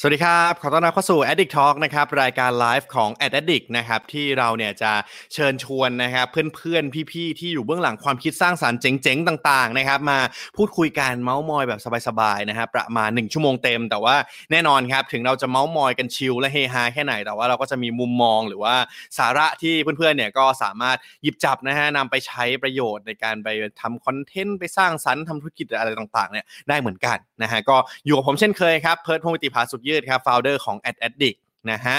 สวัสดีครับ ขอต้อนรับเข้าสู่ Addict Talk นะครับรายการไลฟ์ของ Ad Addict นะครับที่เราเนี่ยจะเชิญชวนนะครับเพื่อนๆ พี่ๆ ที่อยู่เบื้องหลังความคิดสร้างสารรค์เจ๋งๆ ต่างๆนะครับมาพูดคุยกันเมาส์มอยแบบสบายๆนะครับประมาณ 1 ชั่วโมงเต็ม แต่ว่าแน่นอนครับถึงเราจะเมาส์มอยกัน chill และเฮฮาแค่ไหน แต่ว่าเราก็จะมีมุมมองหรือว่าสาระที่เพื่อนๆ เนี่ยก็สามารถหยิบจับนะฮะนำไปใช้ประโยชน์ในการไปทำคอนเทนต์ไปสร้างสรรค์ทำธุรกิจอะไรต่างๆ เนี่ยได้เหมือนกัน นะฮะก็อยู่กับผมเช่นเคยครับเพิร์ดพงศ์วิติภาสุดยืดครับ founder ของ Ad Addict นะฮะ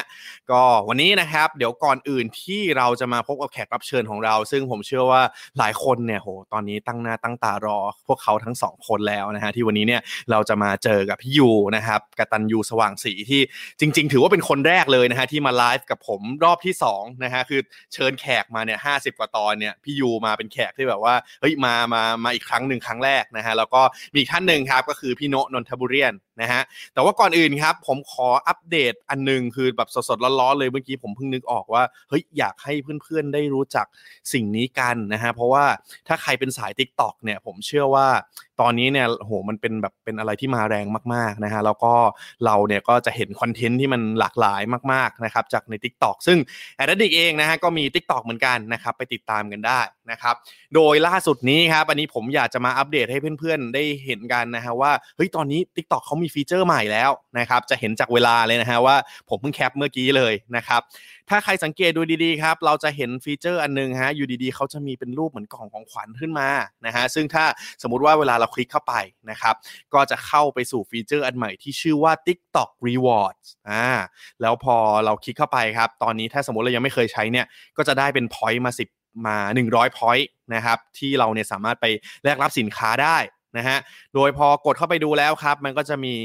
ก็วันนี้นะครับเดี๋ยวก่อนอื่นที่เราจะมาพบกับแขกรับเชิญของเรา ซึ่งผมเชื่อว่าหลายคนเนี่ยโหตอนนี้ตั้งหน้าตั้งตารอ พวกเขาทั้งสองคนแล้วนะฮะที่วันนี้เนี่ยเราจะมาเจอกับพี่ยูนะครับกตันยูสว่างศรีที่จริง ๆ ถือว่าเป็นคนแรกเลยนะฮะที่มาไลฟ์กับผมรอบที่2นะฮะคือเชิญแขกมาเนี่ยห้กว่าตอนเนี่ยพี่ยูมาเป็นแขกที่แบบว่าเฮ้ยมามามาอีกครั้งหนึ่งครั้งแรกนะฮะแล้วก็มีท่านหนึ่งครับก็คือพี่โนนนทบุรีน นะฮะแต่ว่าก่อนอื่นครับ ผมขออัปเดตอันหนึงคือแบบสดๆร้อนๆเลยเมื่อกี้ผมเพิ่งนึกออกว่าเฮ้ยอยากให้เพื่อนๆได้รู้จักสิ่งนี้กันนะฮะเพราะว่าถ้าใครเป็นสาย t ิ k t o อกเนี่ยผมเชื่อว่า ตอนนี้เนี่ยโหมันเป็นแบบเป็นอะไรที่มาแรงมากๆนะฮะแล้วก็เราเนี่ยก็จะเห็นคอนเทนต์ที่มันหลากหลายมากๆนะครับจากใน Tik t o อกซึ่ง Addict เองนะฮะก็มี Tik t o อกเหมือนกันนะครับไปติดตามกันได้นะครับโดยล่าสุดนี้ครับอันนี้ผมอยากจะมาอัปเดตให้เพื่อนๆ ได้เห็นกันนะฮะว่าเฮ้ยตอนนี้ Tik t o อกเขามี feature ใหม่แล้วนะครับจะเห็นจากเวลาเลยนะฮะว่าผมเพิ่ง cap เมื่อกี้เลยนะครับ ถ้าใครสังเกตดูดีๆครับ เราจะเห็น feature อันนึงฮะ อยู่ดีๆ เขาจะมีเป็นรูปเหมือนกล่องของขวัญขึ้นมา นะฮะ ซึ่งถ้าสมมุติว่าเวลาเราคลิกเข้าไปนะครับ ก็จะเข้าไปสู่ feature อันใหม่ที่ชื่อว่า TikTok Rewards อ่า แล้วพอเราคลิกเข้าไปครับ ตอนนี้ถ้าสมมติเรายังไม่เคยใช้เนี่ย ก็จะได้เป็น point มา 10 มา 100 point นะครับ ที่เราเนี่ยสามารถไปแลกรับสินค้าได้ นะฮะ โดยพอกดเข้าไปดูแล้วครับ มันก็จะมี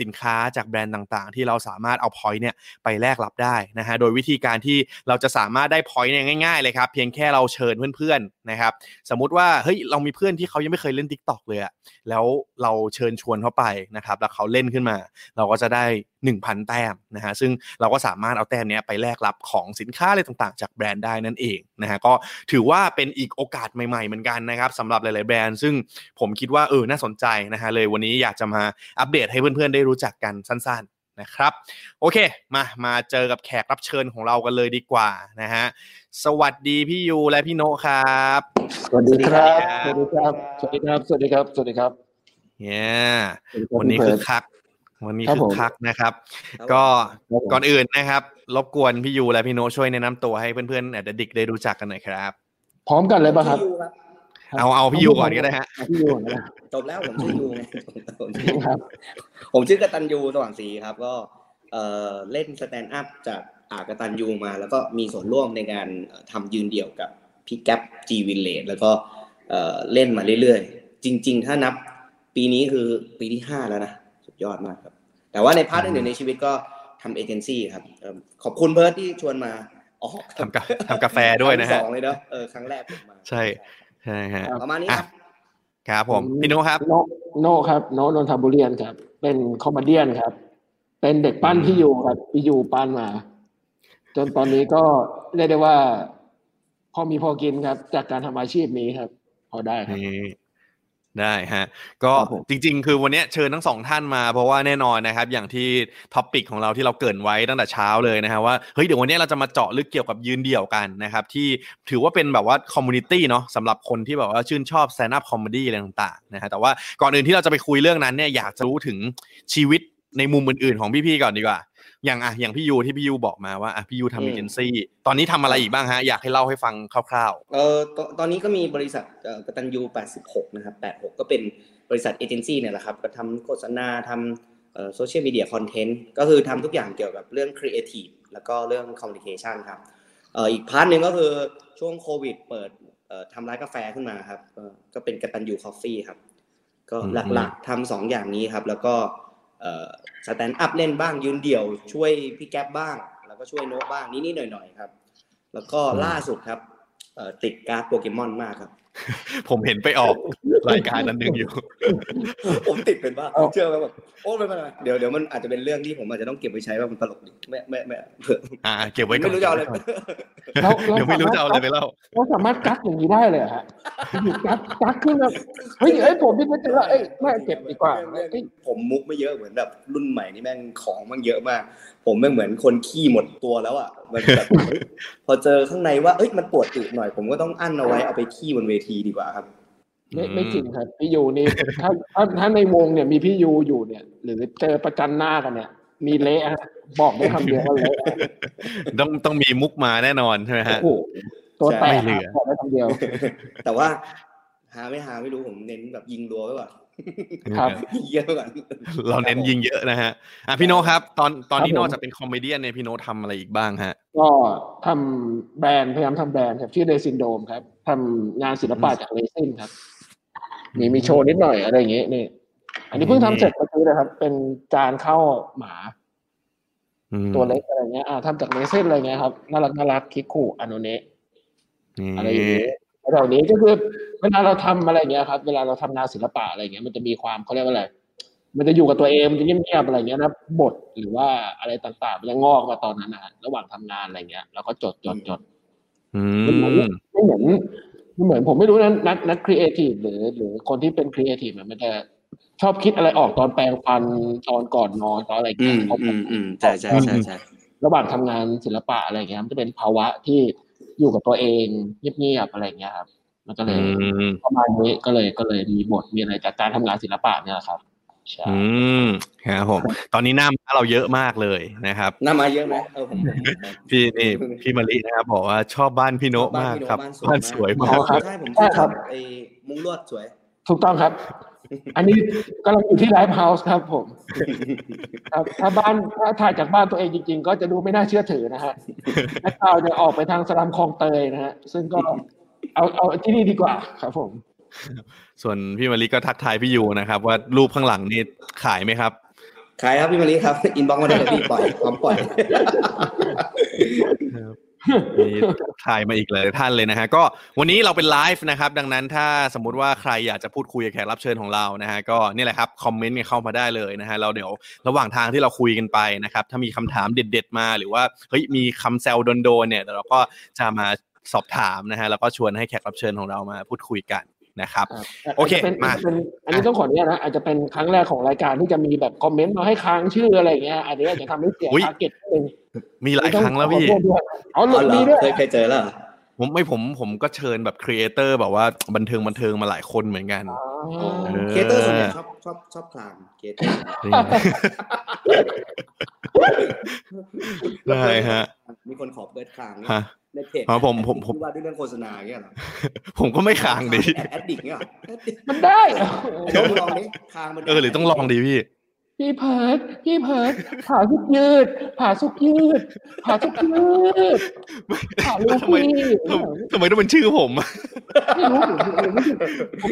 สินค้าจากแบรนด์ต่างๆ ที่เราสามารถเอา point เนี่ยไปแลกรับได้นะฮะ โดยวิธีการที่เราจะสามารถได้ point เนี่ยง่ายๆเลยครับ เพียงแค่เราเชิญเพื่อนๆนะครับ สมมุติว่าเฮ้ยเรามีเพื่อนที่เขายังไม่เคยเล่น Tik t o อกเลยอะแล้วเราเชิญชวนเขาไปนะครับ แล้วเขาเล่นขึ้นมา เราก็จะได้ 1,000 แต้มนะฮะซึ่งเราก็สามารถเอาแต้มเนี้ยไปแลกรับของสินค้าอะไรต่างๆ จากแบรนด์ได้นั่นเองนะฮะก็ถือว่าเป็นอีกโอกาสใหม่ๆเหมือนกันนะครับสำหรับหลายๆแบรนด์ ซึ่งผมคิดว่าเออน่าสนใจนะฮะเลยวันนี้อยากจะมาอัปเดตให้เพื่อนๆได้รู้จักกันสั้นๆนะครับโอเคมามาเจอกับแขกรับเชิญของเรากันเลยดีกว่านะฮะสวัสดีพี่ยูและพี่โนะครับ สวัสดีครับสสวัวัสสดีดีคครัรับบสวัสดีครับ สวัสดีครับ สวัสดีครับเนี่ยสวัสดีครับวันนี้พี่คือเพิร์ทคัก วันนี้ครับคือผมคักนะครับครับก็ครับผมก่อนอื่นนะครับ รบกวนพี่ยูและพี่โนตช่วยแนะนำตัวให้เพื่อนๆ Addict ได้รู้จักกันหน่อยครับ พร้อมกันเลยป่ะครับชื่อยูครับเอาเอาพี่ยูก่อนก็ได้ฮะเอาพี่ยูก่อนนะจบแล้วผมชื่อยูไงผมชื่อครับผมชื่อกตัญญูสว่างศรีครับ ก็เอ่อเล่น stand-up จาก A-Katanyu มา แล้วก็มีส่วนร่วมในการเอ่อทำยืนเดี่ยวกับพี่แก๊ป G Village แล้วก็เอ่อเล่นมาเรื่อยๆ จริง ๆ ถ้านับปีนี้คือปีที่ห้าแล้วนะสุด ยอดมากครับ แต่ว่าใน part อื่นๆในชีวิตก็ทำเอเจนซี่ครับเอิ่มขอบคุณเบิร์ดที่ชวนมาออกทำกาทำกาแฟด้วยนะฮะครั้งที่สองเลยเนอะเออครั้งแรกผมมาใช่ใช่ฮะประมาณนี้ครับครับผมพี่โนครับ โนโนครับโนนนทบุรีนครับ เป็น comedian ครับ เป็นเด็กปั้นพี่ยูครับพี่ยูปั้นมา จนตอนนี้ก็เรียกได้ว่า พอมีพอกินครับ จากการทำอาชีพนี้ครับ พอได้ครับนี่ ได้ฮะก็ครับผมจริงๆ คือวันเนี้ยเชิญทั้งสองท่านมาเพราะว่าแน่นอนนะครับ อย่างที่ topic ของเราที่เราเกริ่นไว้ตั้งแต่เช้าเลยนะฮะว่าเฮ้ยเดี๋ยววันเนี้ยเราจะมาเจาะลึกเกี่ยวกับยืนเดี่ยวกันนะครับที่ถือว่าเป็นแบบว่า community เนาะสำหรับคนที่แบบว่าชื่นชอบ stand-up comedy อะไรต่างๆนะฮะแต่ว่าก่อนอื่นที่เราจะไปคุยเรื่องนั้นเนี่ยอยากจะรู้ถึงชีวิตในมุมอื่นๆของพี่ๆก่อนดีกว่า อย่างอะอย่างพี่ยูที่พี่ยูบอกมาว่าอะพี่ยูทำอืมเจนซี่ตอนนี้ทำอะไรอีกบ้างฮะ อยากให้เล่าให้ฟังคร่าวเอ่อตตอนนี้ก็มีบริษัทเอ่อกตันยู86 นะครับ 86 ก็เป็นบริษัทเอเจนซี่เนี่ยแหละครับ ก็ทำโฆษณาทำ social media content ก็คือทำทุกอย่างเกี่ยวกับเรื่องครีเอทีฟแล้วก็เรื่อง communication ครับเอ่ออีก part หนึ่งก็คือช่วงโควิด เปิดเอ่อทำร้านกาแฟขึ้นมาครับก็ก็เป็นกตันยู coffee ครับก็อืมหลักๆทำสองอย่างนี้ครับ แล้วก็ stand-up เล่นบ้างยืนเดี่ยว ช่วยพี่แก๊ปบ้าง แล้วก็ช่วยโน้ตบ้างนิดๆหน่อยๆครับ แล้วก็ล่าสุดครับเอ่อติดการ์ดโปเกมอนมากครับๆผมเห็นไปออก รายการนั้นหนึ่งอยู่ ผมติดเป็นว่าเอาเชื่อไหมแบบโอ้ไม่เป็นไรเดี๋ยวเดี๋ยวมันอาจจะเป็นเรื่องที่ผมอาจจะต้องเก็บไว้ใช้ว่ามันตลกดีไม่ไม่ไม่เผื่ออ่า เก็บไว้ก่อนไม่รู้จะเอาอะไรเราเราเดี๋ยวไม่รู้จะเอาอะไรไปเล่าเราสามารถกั๊กอย่างนี้ได้เลยเหรอฮะอยู่กั๊กกั๊กขึ้นมาเฮ้ยเอ้ยผมนี่ไม่เจอเอ้ยไม่เก็บดีกว่าเอ้ยผมมุกไม่เยอะเหมือนแบบรุ่นใหม่นี่แม่งของมันเยอะมาก ผมแม่งเหมือนคนขี้หมดตัวแล้วอะมันแบบพอเจอข้างในว่าเอ้ยมันปวดอึหน่อย ผมก็ต้องอั้นเอาไว้เอาไปขี้บนเวทีดีกว่าครับ ไม่ไม่จริงครับ พี่ยูนี่ถ้าถ้าถ้าในวงเนี่ยมีพี่ยูอยู่เนี่ย หรือเจอประจันหน้ากันเนี่ย มีเละฮะบอกได้คำเดียวว่าเละต้องต้องมีมุกมาแน่นอนใช่ไหมฮะโอ้โหตัวแตไม่กเหลือบอกได้คำเดียว แต่ว่า หาไม่หาไม่รู้ผมเน้นแบบยิงรัวไว้ก่อนครับยิงเยอะไว้ก่อนเราเน้นยิงเยอะนะฮะอะพี่โนครับ ตอนตอนนี้ครับนผมอกจากเป็นคอมเมเดี้เนี่ยพี่โนทำอะไรอีกบ้างฮะ ก็ทำแบรนด์พยายามทำแบรนด์ครับชื่อเดซินโดมครับทำงานศิลปะจากเรซินครับ มีมีโชว์นิดหน่อยอะไรอย่างเงี้ยนี่ อันนี้เพิ่งทำเสร็จเมื่อกี้นะครับ เป็นจานข้าวหมาอืมตัวเล็กอะไรเงี้ย อ่าทำจากเรซินอะไรเงี้ยครับน่ารักน่ารักคิกขุอาโนเนะอะไรอย่างเงี้ยแถวนี้ก็คือเวลาเราทำอะไรเงี้ยครับ เวลาเราทำงานศิลปะอะไรเงี้ย มันจะมีความเขาเรียกว่าอะไรมันจะอยู่กับตัวเองมันจะเงียบๆอะไรเงี้ยนะบทหรือว่าอะไรต่างๆมันจะงอกมาตอนนั้นนะฮะระหว่างทำงานอะไรเงี้ย แล้วก็จดจดจดอืมันเหมือนมไม่ เหมือนไม่เหมือนผมไม่รู้นะนักนักครีเอทีฟหรือ หรือคนที่เป็นครีเอทีฟมันจะชอบคิดอะไรออกตอนแปลงฟันตอนก่อนนอนตอนอะไรอืเงี้ยมเขาอืมอืมใช่ใช่ใช่ใช่ระหว่างทำงานศิลปะอะไรเงี้ยมันจะเป็นภาวะที่อยู่กับตัวเองเงียบๆอะไรเงี้ยครับมันก็เลยอืมประมาณนี้ก็เลยก็เลยมีบทมีอะไรจากการทำงานศิลปะเนี่ยแหละครับใช่ อืมครับผม ตอนนี้หน้าม้าเราเยอะมากเลยนะครับ หน้ามาเยอะไหมเออผมผมผมพี่นี่พี่มารินะครับบอกว่าชอบบ้านพี่โนบ้นมากพี่โครับบ้านบ้านสวยมากใช่ผมชอบไอ้มุ้งลวดสวย ถูกต้องครับ อันนี้กำลังอยู่ที่ live house ครับผมครับถ้าบ้านถ้าถ่ายจากบ้านตัวเองจริง ๆ ก็จะดูไม่น่าเชื่อถือนะฮะ account จะออกไปทางสลัมคลองเตยนะฮะซึ่งก็เอาเอาที่นี่ดีกว่าครับผม ส่วนพี่มาริก็ทักทายพี่ยูนะครับ ว่ารูปข้างหลังนี่ขายไหมครับขายครับพี่มารีครับ inbox มาได้เลยพี่ปล่อยพร้อมปล่อยมีถ่ายมาอีกเลยท่านเลยนะฮะก็วันนี้เราเป็นไลฟ์นะครับ ดังนั้นถ้าสมมุติว่าใครอยากจะพูดคุยกับแขกรับเชิญของเรานะฮะก็นี่แหละครับ comment กันเข้ามาได้เลยนะฮะเราเดี๋ยวระหว่างทางที่เราคุยกันไปนะครับถ้ามีคำถามเด็ด ๆ มาหรือว่าเฮ้ยมีคำแซวโดนๆเนี่ยเดี๋ยวเราก็จะมาสอบถามนะฮะแล้วก็ชวนให้แขกรับเชิญของเรามาพูดคุยกัน นะครับครับ โอเคาจจะเป็นมาอาจจะเป็นอันนี้ต้องขออนุญาตนะอาจจะเป็นครั้งแรกของรายการที่จะมีแบบ comment มาให้ครางชื่ออะไรอย่างเงี้ยอันนี้อาจจะทำให้เสียอุ๊ย target นึงมีหลายครั้งแล้วพี่ต้องขอโทษด้วยเอาหลุอ๋อดเหรมีอด้วยเคยเคยเจอแล้วเหรอผมไม่ผมผมก็เชิญแบบครีเอเตอร์แบบว่าบันเทิงบันเทิงมาหลายคนเหมือนกันอ๋อเออเคเตอร์ส่วนใหญ่ชอบชอบชอบคลางเคเตอร์ได้ฮะ มีคนขอเปิดคลางฮะ ในเพจอ๋อผมผมผมที่ว่าด้วยเรื่องโฆษณาเงี้ยเหรอผมก็ไม่ขางดิแอดแอดดิกเนี่ยเหรอแอดดิกมันได้เหรอลองลองดิคลางมันเออหรือต้องลองดีพี่พี่เพิร์ดพี่เพิร์ดผ่าสุกยืดผ่าสุกยืดผ่าสุกยืดผ่าลูกทำไมพี่ทำทำไมต้องเป็นชื่อผมอะไม่รู้ผมผมรู้สึก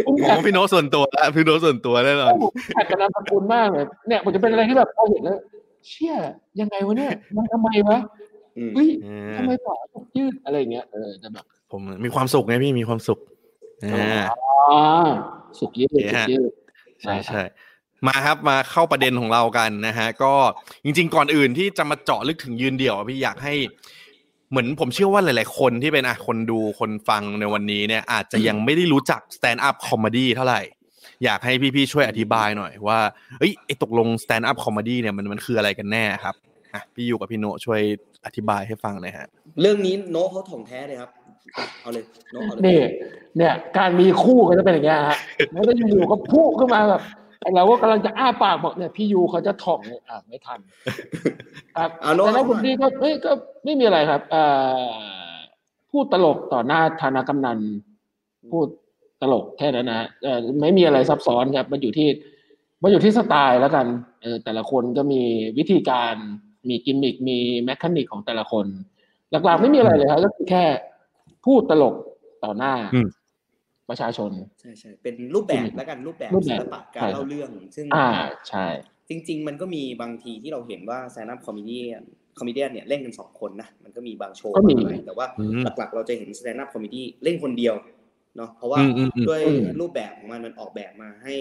ผมผแอบมพี่โน้ตส่วนตัวแล้วพี่โน้ตส่วนตัวแน่นอนผมแอบกับนามสกุลมากเลยเนี่ยผมจะเป็นอะไรที่แบบพอเห็นแล้วเชี่ยยังไงวะเนี่ยมันทำไมวะอืม เฮ้ยเออทำไมผ่าสุกยืดอะไรอย่างเงี้ยเออจะแบบ ผมมีความสุขไงพี่มีความสุขอ่าอ๋อสุกยืดโอเคสุฮะกยืดใช่ใช่มาครับมาเข้าประเด็นของเรากันนะฮะ ก็จริง ๆ ก่อนอื่นที่จะมาเจาะลึกถึงยืนเดี่ยวอะพี่อยากให้เหมือนผมเชื่อว่าหลาย ๆ คนที่เป็นอะคนดูคนฟังในวันนี้เนี่ย อาจจะยังไม่ได้รู้จัก stand up comedy เท่าไหร่ อยากให้พี่ ๆ ช่วยอธิบายหน่อยว่าเอ้ยไอตกลง stand up comedy เนี่ยมันมันคืออะไรกันแน่ครับอะพี่อยู่กับพี่โนช่วย อธิบายให้ฟังหน่อยฮะ เรื่องนี้โน้ตเขาถ่องแท้เลยครับเอาเลยโน้ตเอาเลยนี่เนี่ย การมีคู่ก็จะเป็นอย่างเงี้ยฮะแล้วก็อยู่ๆก็พุ่งขึ้นมาแบบไอ้เราก็กำลังจะอ้าปากบอกเนี่ยพี่ยูเขาจะถ่องเนี่ยอะไม่ทันครับเอาโน้ตแต่แล้วคุณพี่ก็เอ้ยก็ไม่มีอะไรครับเอ่อพูดตลกต่อหน้าธานากำนัน พูดตลกแค่นั้นนะฮะเออไม่มีอะไรซับซ้อนครับมันอยู่ที่มันอยู่ที่สไตล์แล้วกันเออแต่ละคนก็มีวิธีการ มีกิมมิคมีmechanic ของแต่ละคน หลักๆไม่มีอะไรเลยครับก็คือแค่พูดตลกต่อหน้าอืมประชาชนใช่ใช่เป็นรูปแบบแล้วกันรูปแบบรูปแบบศิลปะการใช่เล่าเรื่อง ซึ่งอ่าใช่ จริง ๆ มันก็มีบางทีที่เราเห็นว่า stand-up comedy comedian เนี่ยเล่นกันสองคนนะมันก็มีบางโชว์ก็มีบางอะไรแต่ว่าอืมหลักๆ เราจะเห็น stand-up comedy เล่นคนเดียวเนาะเพราะว่าอืมอืมอืมด้วยอืมรูปแบบของมันมันออกแบบมาให้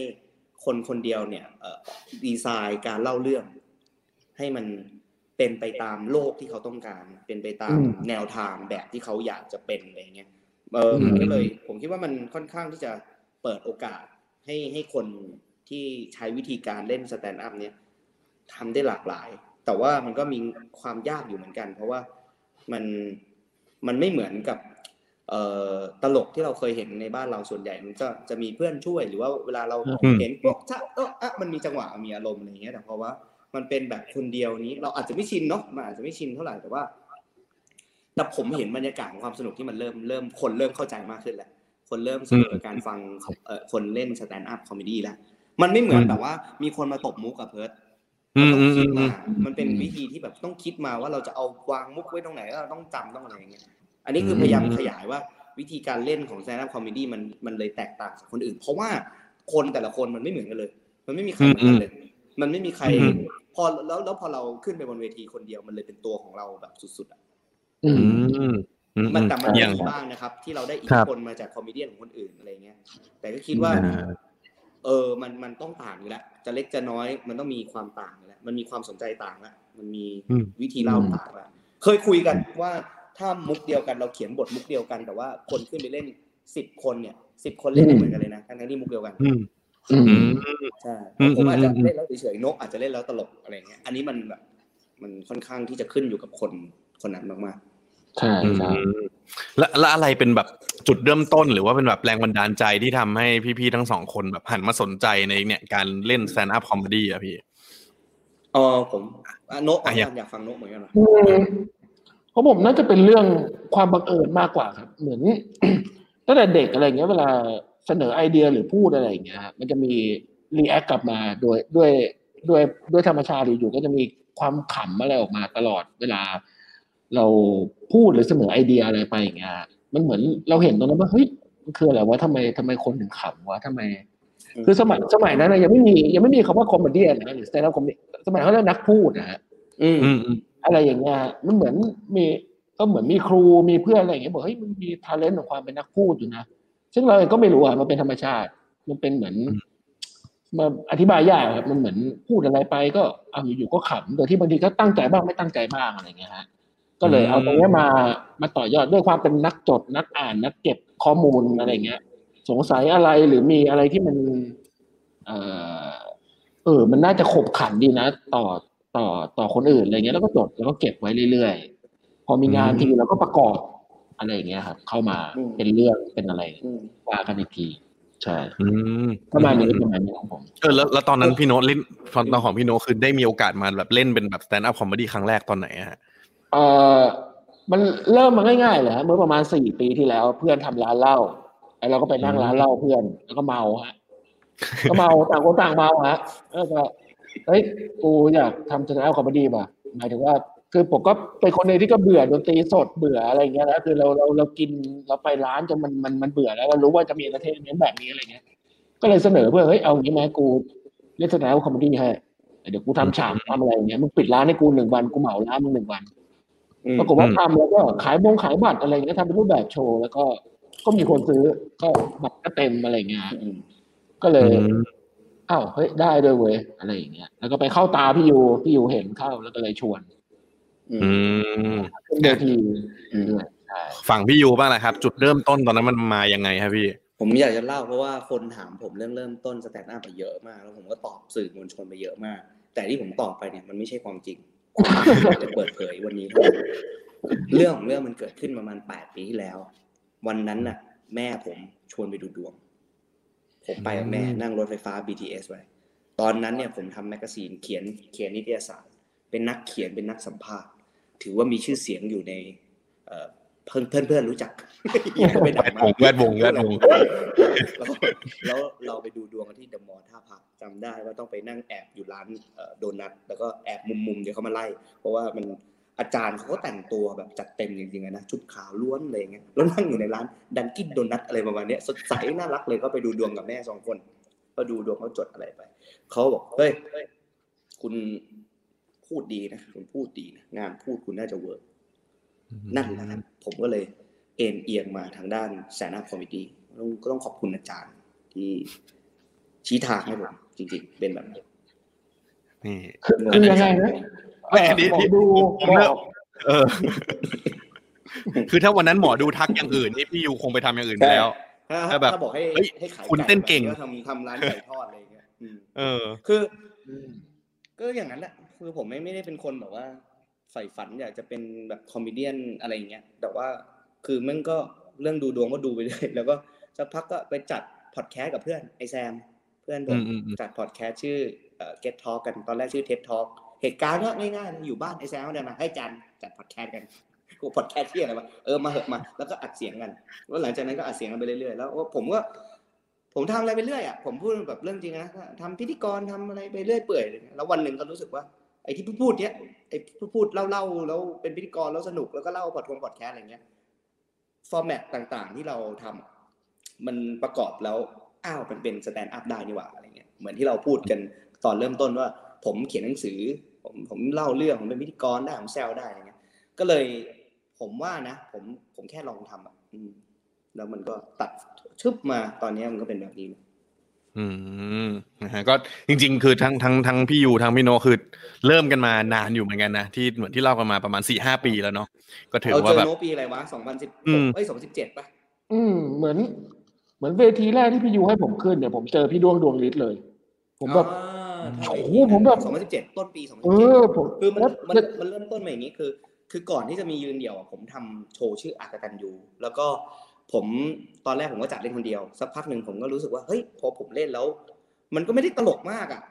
คนคนเดียวเนี่ยเอ่อดีไซน์การเล่าเรื่อง ให้มัน เป็นไปตามโลกที่เขาต้องการ เป็นไปตามแนวทางแบบที่เขาอยากจะเป็นอะไรเงี้ยเออมันก็เลย ผมคิดว่ามันค่อนข้างที่จะเปิดโอกาสให้ให้คนที่ใช้วิธีการเล่น stand-up เนี่ยทำได้หลากหลาย แต่ว่ามันก็มีความยากอยู่เหมือนกัน เพราะว่ามันมันไม่เหมือนกับเอ่อตลกที่เราเคยเห็นในบ้านเราส่วนใหญ่มันก็จะมีเพื่อนช่วยหรือว่าเวลาเราอืมเห็นพวกชะเอออะมันมีจังหวะมีอารมณ์อะไรอย่างเงี้ยแต่เพราะว่า มันเป็นแบบคนเดียวนี้ เราอาจจะไม่ชินเนาะมันอาจจะไม่ชินเท่าไหร่แต่ว่า แต่ผมเห็นบรรยากาศของความสนุกที่มันเริ่มเริ่มคนเริ่มเข้าใจมากขึ้นแล้วคนเริ่มสนุกกับการฟังเอ่อคนเล่น stand-up comedy แล้วมันไม่เหมือนแบบว่า มีคนมาตบมุกกับเพิร์ดอืมต้ออืงมคิอืดมมามันเป็นวิธีที่แบบต้องคิดมาว่าเราจะเอาวางมุกไว้ตรงไหนแล้วเราต้องจำต้องอะไรอย่างเงี้ย อันนี้คือพยายามขยายว่าวิธีการเล่นของ stand up comedy มันมันเลยแตกต่างจากคนอื่น เพราะว่าคนแต่ละคนมันไม่เหมือนกันเลย มันไม่มีใครเหมือนกันเลย มันไม่มีใครอืมพอแล้วแล้วพอเราขึ้นไปบนเวทีคนเดียวมันเลยเป็นตัวของเราแบบสุดๆอะอือืมมอืมมันแต่มันอมีย่างบ้างนะครับ ที่เราได้อิทครัธิบพลมาจากคอมเมดี้ของคนอื่นอะไรเงี้ยแต่ก็คิดว่าอ่า เออ มันมันต้องต่างอยู่แล้วจะเล็กจะน้อย มันต้องมีความต่างอยู่แล้วมันมีความสนใจต่างละมันมีอืมวิธีเล่าต่างละเคยคุยกันว่าถ้ามุกเดียวกันเราเขียนบทมุกเดียวกัน แต่ว่าคนขึ้นไปเล่นสิบคนเนี่ยสิบคนเล่นไม่เหมือนกันเลยนะทั้งๆที่มุกเดียวกันอืมอืมอืม ใช่อืมผมอาจจะอืมเล่นแล้วเฉยๆนกอาจจะเล่นแล้วตลกอะไรเงี้ยอันนี้มันแบบ มันค่อนข้างที่จะขึ้นอยู่กับคนคนนั้นมากใช่ใช่แล้วแล้วอะไรเป็นแบบจุดเริ่มต้นหรือว่าเป็นแบบแรงบันดาลใจที่ทำให้พี่ๆทั้งสองคนแบบหันมาสนใจในเนี่ยการเล่น stand up comedy อะพี่ๆเออผมอะนกอะอยากอยากฟังนกเหมือนกันเหรออืมเพราะผมน่าจะเป็นเรื่องความบังเอิญมากกว่าครับ เหมือนตั้งแต่เด็กอะไรเงี้ยเวลา เสนอไอเดียหรือพูดอะไรอย่างเงี้ยฮะมันจะมี react กลับมาโดยด้วยด้วยด้วยธรรมชาติอยู่ๆก็จะมีความขำอะไรออกมาตลอดเวลา เราพูดหรือเสนอไอเดียอะไรไปอย่างเงี้ยฮะมันเหมือนเราเห็นตรงนั้นว่าเฮ้ยมันคืออะไรวะทำไมทำไมคนถึงขำวะทำไม คือสมัยสมัยนั้นนะยังไม่มียังไม่มีคำว่า comedy นะหรือ stand-up comedyสมัยเขาเรียกนักพูดนะฮะอืมอืมอืมอะไรอย่างเงี้ยมันเหมือนมีก็เหมือนมีครูมีเพื่อนอะไรอย่างเงี้ยบอกเฮ้ยมันมีทาเลนต์ของความเป็นนักพูดอยู่นะ ซึ่งเราเองก็ไม่รู้อะมันเป็นธรรมชาติ มันเป็นเหมือนมาอธิบายยากครับมันเหมือนพูดอะไรไปก็อะอยู่ๆก็ขำโดยที่บางทีก็ตั้งใจบ้างไม่ตั้งใจบ้างอะไรอย่างเงี้ยฮะก็เลยเอาตรงเนี้ยมามาต่อยอดด้วยความเป็นนักจดนักอ่าน นักเก็บข้อมูลอะไรอย่างเงี้ย สงสัยอะไรหรือมีอะไรที่มัน เออเออ มันน่าจะขบขันดีนะ ต่อต่อต่อคนอื่นอะไรเงี้ยแล้วก็จดแล้วก็เก็บไว้เรื่อยๆ พอมีงานทีเราก็ประกอบ อะไรอย่างเงี้ยครับ เข้ามาอืมเป็นเรื่องเป็นอะไรอืมว่ากันอีกทีใช่อืมประมาณนี้ประมาณนี้ของผมเออแล้วแล้วตอนนั้นพี่โน้ตเล่นตอนตอนของพี่โน้ตคือได้มีโอกาสมาแบบเล่นเป็นแบบ stand up comedy ครั้งแรกตอนไหนอะฮะเออมันเริ่มมาง่ายๆเลยฮะเมื่อประมาณสี่ปีที่แล้ว เพื่อนทำร้านเหล้าไอ้เราก็ไปนั่งร้านเหล้าเพื่อนแล้วก็เมาฮะก็เมาต่างคนต่างเมาฮะแล้วก็เฮ้ยกูอยากทำ stand-up comedy ป่ะหมายถึงว่า คือผมก็เป็นคนหนึ่งที่ก็เบื่อดนตรีสดเบื่ออะไรอย่างเงี้ยนะคือเราเราเรากินเราไปร้านจนมันมันมันเบื่อแล้วเรารู้ว่าจะมีประเทศนี้แบบนี้อะไรเงี้ย ก็เลยเสนอเพื่อเฮ้ยเอาอย่างนี้ไหมกูเล่น stand-up comedy ให้เดี๋ยวกูทำฉากทำอะไรอย่างเงี้ยมึงปิดร้านให้กูหนึ่งวันกูเหมาร้านมึงหนึ่งวันอืมปรากฏว่าทำแล้วก็ขายบงขายบัตรอะไรอย่างเงี้ยทำเป็นรูปแบบโชว์แล้วก็ก็มีคนซื้อก็บัตรก็เต็มอะไรอย่างเงี้ยอืมก็เลยอืมอ้าวเฮ้ยได้ด้วยเว้ยอะไรอย่างเงี้ยแล้วก็ไปเข้าตาพี่ยูพี่ยูเห็นเข้าแล้วก็เลยชวนอือืมมขึ้น เวทีอืมด้วยใช่ฝั่งพี่ยูบ้างนะครับ จุดเริ่มต้นตอนนั้นมันมายังไงครับพี่ ผมอยากจะเล่าเพราะว่าคนถามผมเรื่องเริ่มต้น stand-up ไปเยอะมาก แล้วผมก็ตอบสื่อมวลชนไปเยอะมาก แต่ที่ผมตอบไปเนี่ยมันไม่ใช่ความจริงผมจะเปิดเผยวันนี้เท่านั้นเรื่องของเรื่องมันเกิดขึ้นประมาณแปดปีที่แล้ว วันนั้นน่ะ แม่ผมชวนไปดูดวง ผมไปกับแม่นั่งรถไฟฟ้า BTS ไปตอนนั้นเนี่ยผมทำแมกกาซีนเขียนเขียนนิตยสาร เป็นนักเขียนเป็นนักสัมภาษณ์ ถือว่ามีชื่อเสียงอยู่ในเอ่อเพื่อนเพื่อนเพื่อนรู้จักไม่ดังมากแวดวงแวดวงแล้วแล้วเราไปดูดวงกันที่เดอะมอลล์ท่าพระจำได้ว่าต้องไปนั่งแอบอยู่ร้านเอ่อโดนัทแล้วก็แอบมุมๆเดี๋ยวเขามาไล่ เพราะว่ามันอาจารย์เขาก็แต่งตัวแบบจัดเต็มจริงๆอะนะชุดขาวล้วนอะไรอย่างเงี้ยแล้วนั่งอยู่ในร้านดันกินโดนัทอะไรประมาณเนี้ยสดใสน่ารักเลยก็ไปดูดวงกับแม่สองคน ก็ดูดวงเขาจดอะไรไปเขาบอกเฮ้ยคุณ พูดดีนะคุณพูดดีนะงานพูดคุณน่าจะ work นั่นแหละครับผมก็เลยเอ็นเอียงมาทางด้านแซนด์อัพคอมมิดี้ต้องก็ต้องขอบคุณอาจารย์ที่ชี้ทางให้ผมจริง ๆ เป็นแบบนี้นี่คือคือยังไงนะแหม่นี่หมอพี่ดูผมบเลิอกกเออ คือถ้าวันนั้นหมอดูทักอย่างอื่นนี่พี่ยูคงไปทำอย่างอื่นไปแล้วถ้าถ้าแบบถ้าบอกให้เฮ้ยให้ขายคุณไก่เต้นเก่งก็ทำทำร้านไก่ทอดอะไรอย่างเงี้ยอืมเออ คือ ก็อย่างนั้นแหละ คือผมไม่ไม่ได้เป็นคนแบบว่าใฝ่ฝันอยากจะเป็นแบบ comedy อะไรอย่างเงี้ย แต่ว่าคือมันก็เรื่องดูดวงก็ดูไปเลย แล้วก็สักพักก็ไปจัดพอดแคสต์กับเพื่อนไอแซม เพื่อนผมอืมอืมอืมจัดพอดแคสต์ชื่อเอ่อ Get Talk กันตอนแรกชื่อ TED Talk เหตุการณ์ก็ง่ายๆนะอยู่บ้านไอแซมก็เดินมาให้จัดจัดแคสต์กันกูพอดแคสต์ที่อะไรวะเออมาเหอะมาแล้วก็อัดเสียงกันแล้วหลังจากนั้นก็อัดเสียงกันไปเรื่อยๆแล้วผมก็ผมทำอะไรไปเรื่อยอะผมพูดแบบเรื่องจริงนะทำพิธีกรทำอะไรไปเรื่อยเปื่อยอะไรเงี้ยแล้ววันหนึ่งก็รู้สึกว่าไอ้ที่พูดเนี้ยไอ้พูดๆเล่าแล้วเป็นพิธีกรแล้วสนุกแล้วก็เล่าพอดทงพอดแคสอะไรเงี้ย format ต่างๆ ที่เราทำอะมันประกอบแล้วอ้าวมันเป็น stand-up ได้นี่หว่าอะไรเงี้ยเหมือนที่เราพูดกันตอนเริ่มต้นว่า ผมเขียนหนังสือ ผมผมเล่าเรื่องผมเป็นพิธีกรได้ผมแซวได้อะไรเงี้ย ก็เลยผมว่านะ ผมผมแค่ลองทำอะแล้วมันก็ตัดชึบมาตอนนี้มันก็เป็นแบบนี้ อืมนะฮะก็จริง ๆ คือทั้งทั้งทั้งพี่ยูทั้งพี่โนคือเริ่มกันมานานอยู่เหมือนกันนะที่เหมือนที่เล่ากันมาประมาณสี่ห้าปีแล้วเนาะก็ถือเราเจว่าอแบบโนปีอะไรวะสองพันสิบอืมเอ้ยสองพันสิบเจ็ดป่ะอืมเหมือน เหมือนเวทีแรกที่พี่ยูให้ผมขึ้นเนี่ยผมเจอพี่ดวงดวงฤทธิ์เลย ผมแบบโอ้โหผมแบบสองพันสิบเจ็ดต้นปีสองพันเอสิบเจ็ดอผมคือมันแล้วมันแล้วมันเริ่มต้นมาอย่างนี้คือ คือก่อนที่จะมียืนเดี่ยวอะผมทำโชว์ชื่ออากตันยูแล้วก็ ผมตอนแรกผมก็จัดเล่นคนเดียวสักพักหนึ่งผมก็รู้สึกว่าเฮ้ยพอผมเล่นแล้ว มันก็ไม่ได้ตลกมากอะ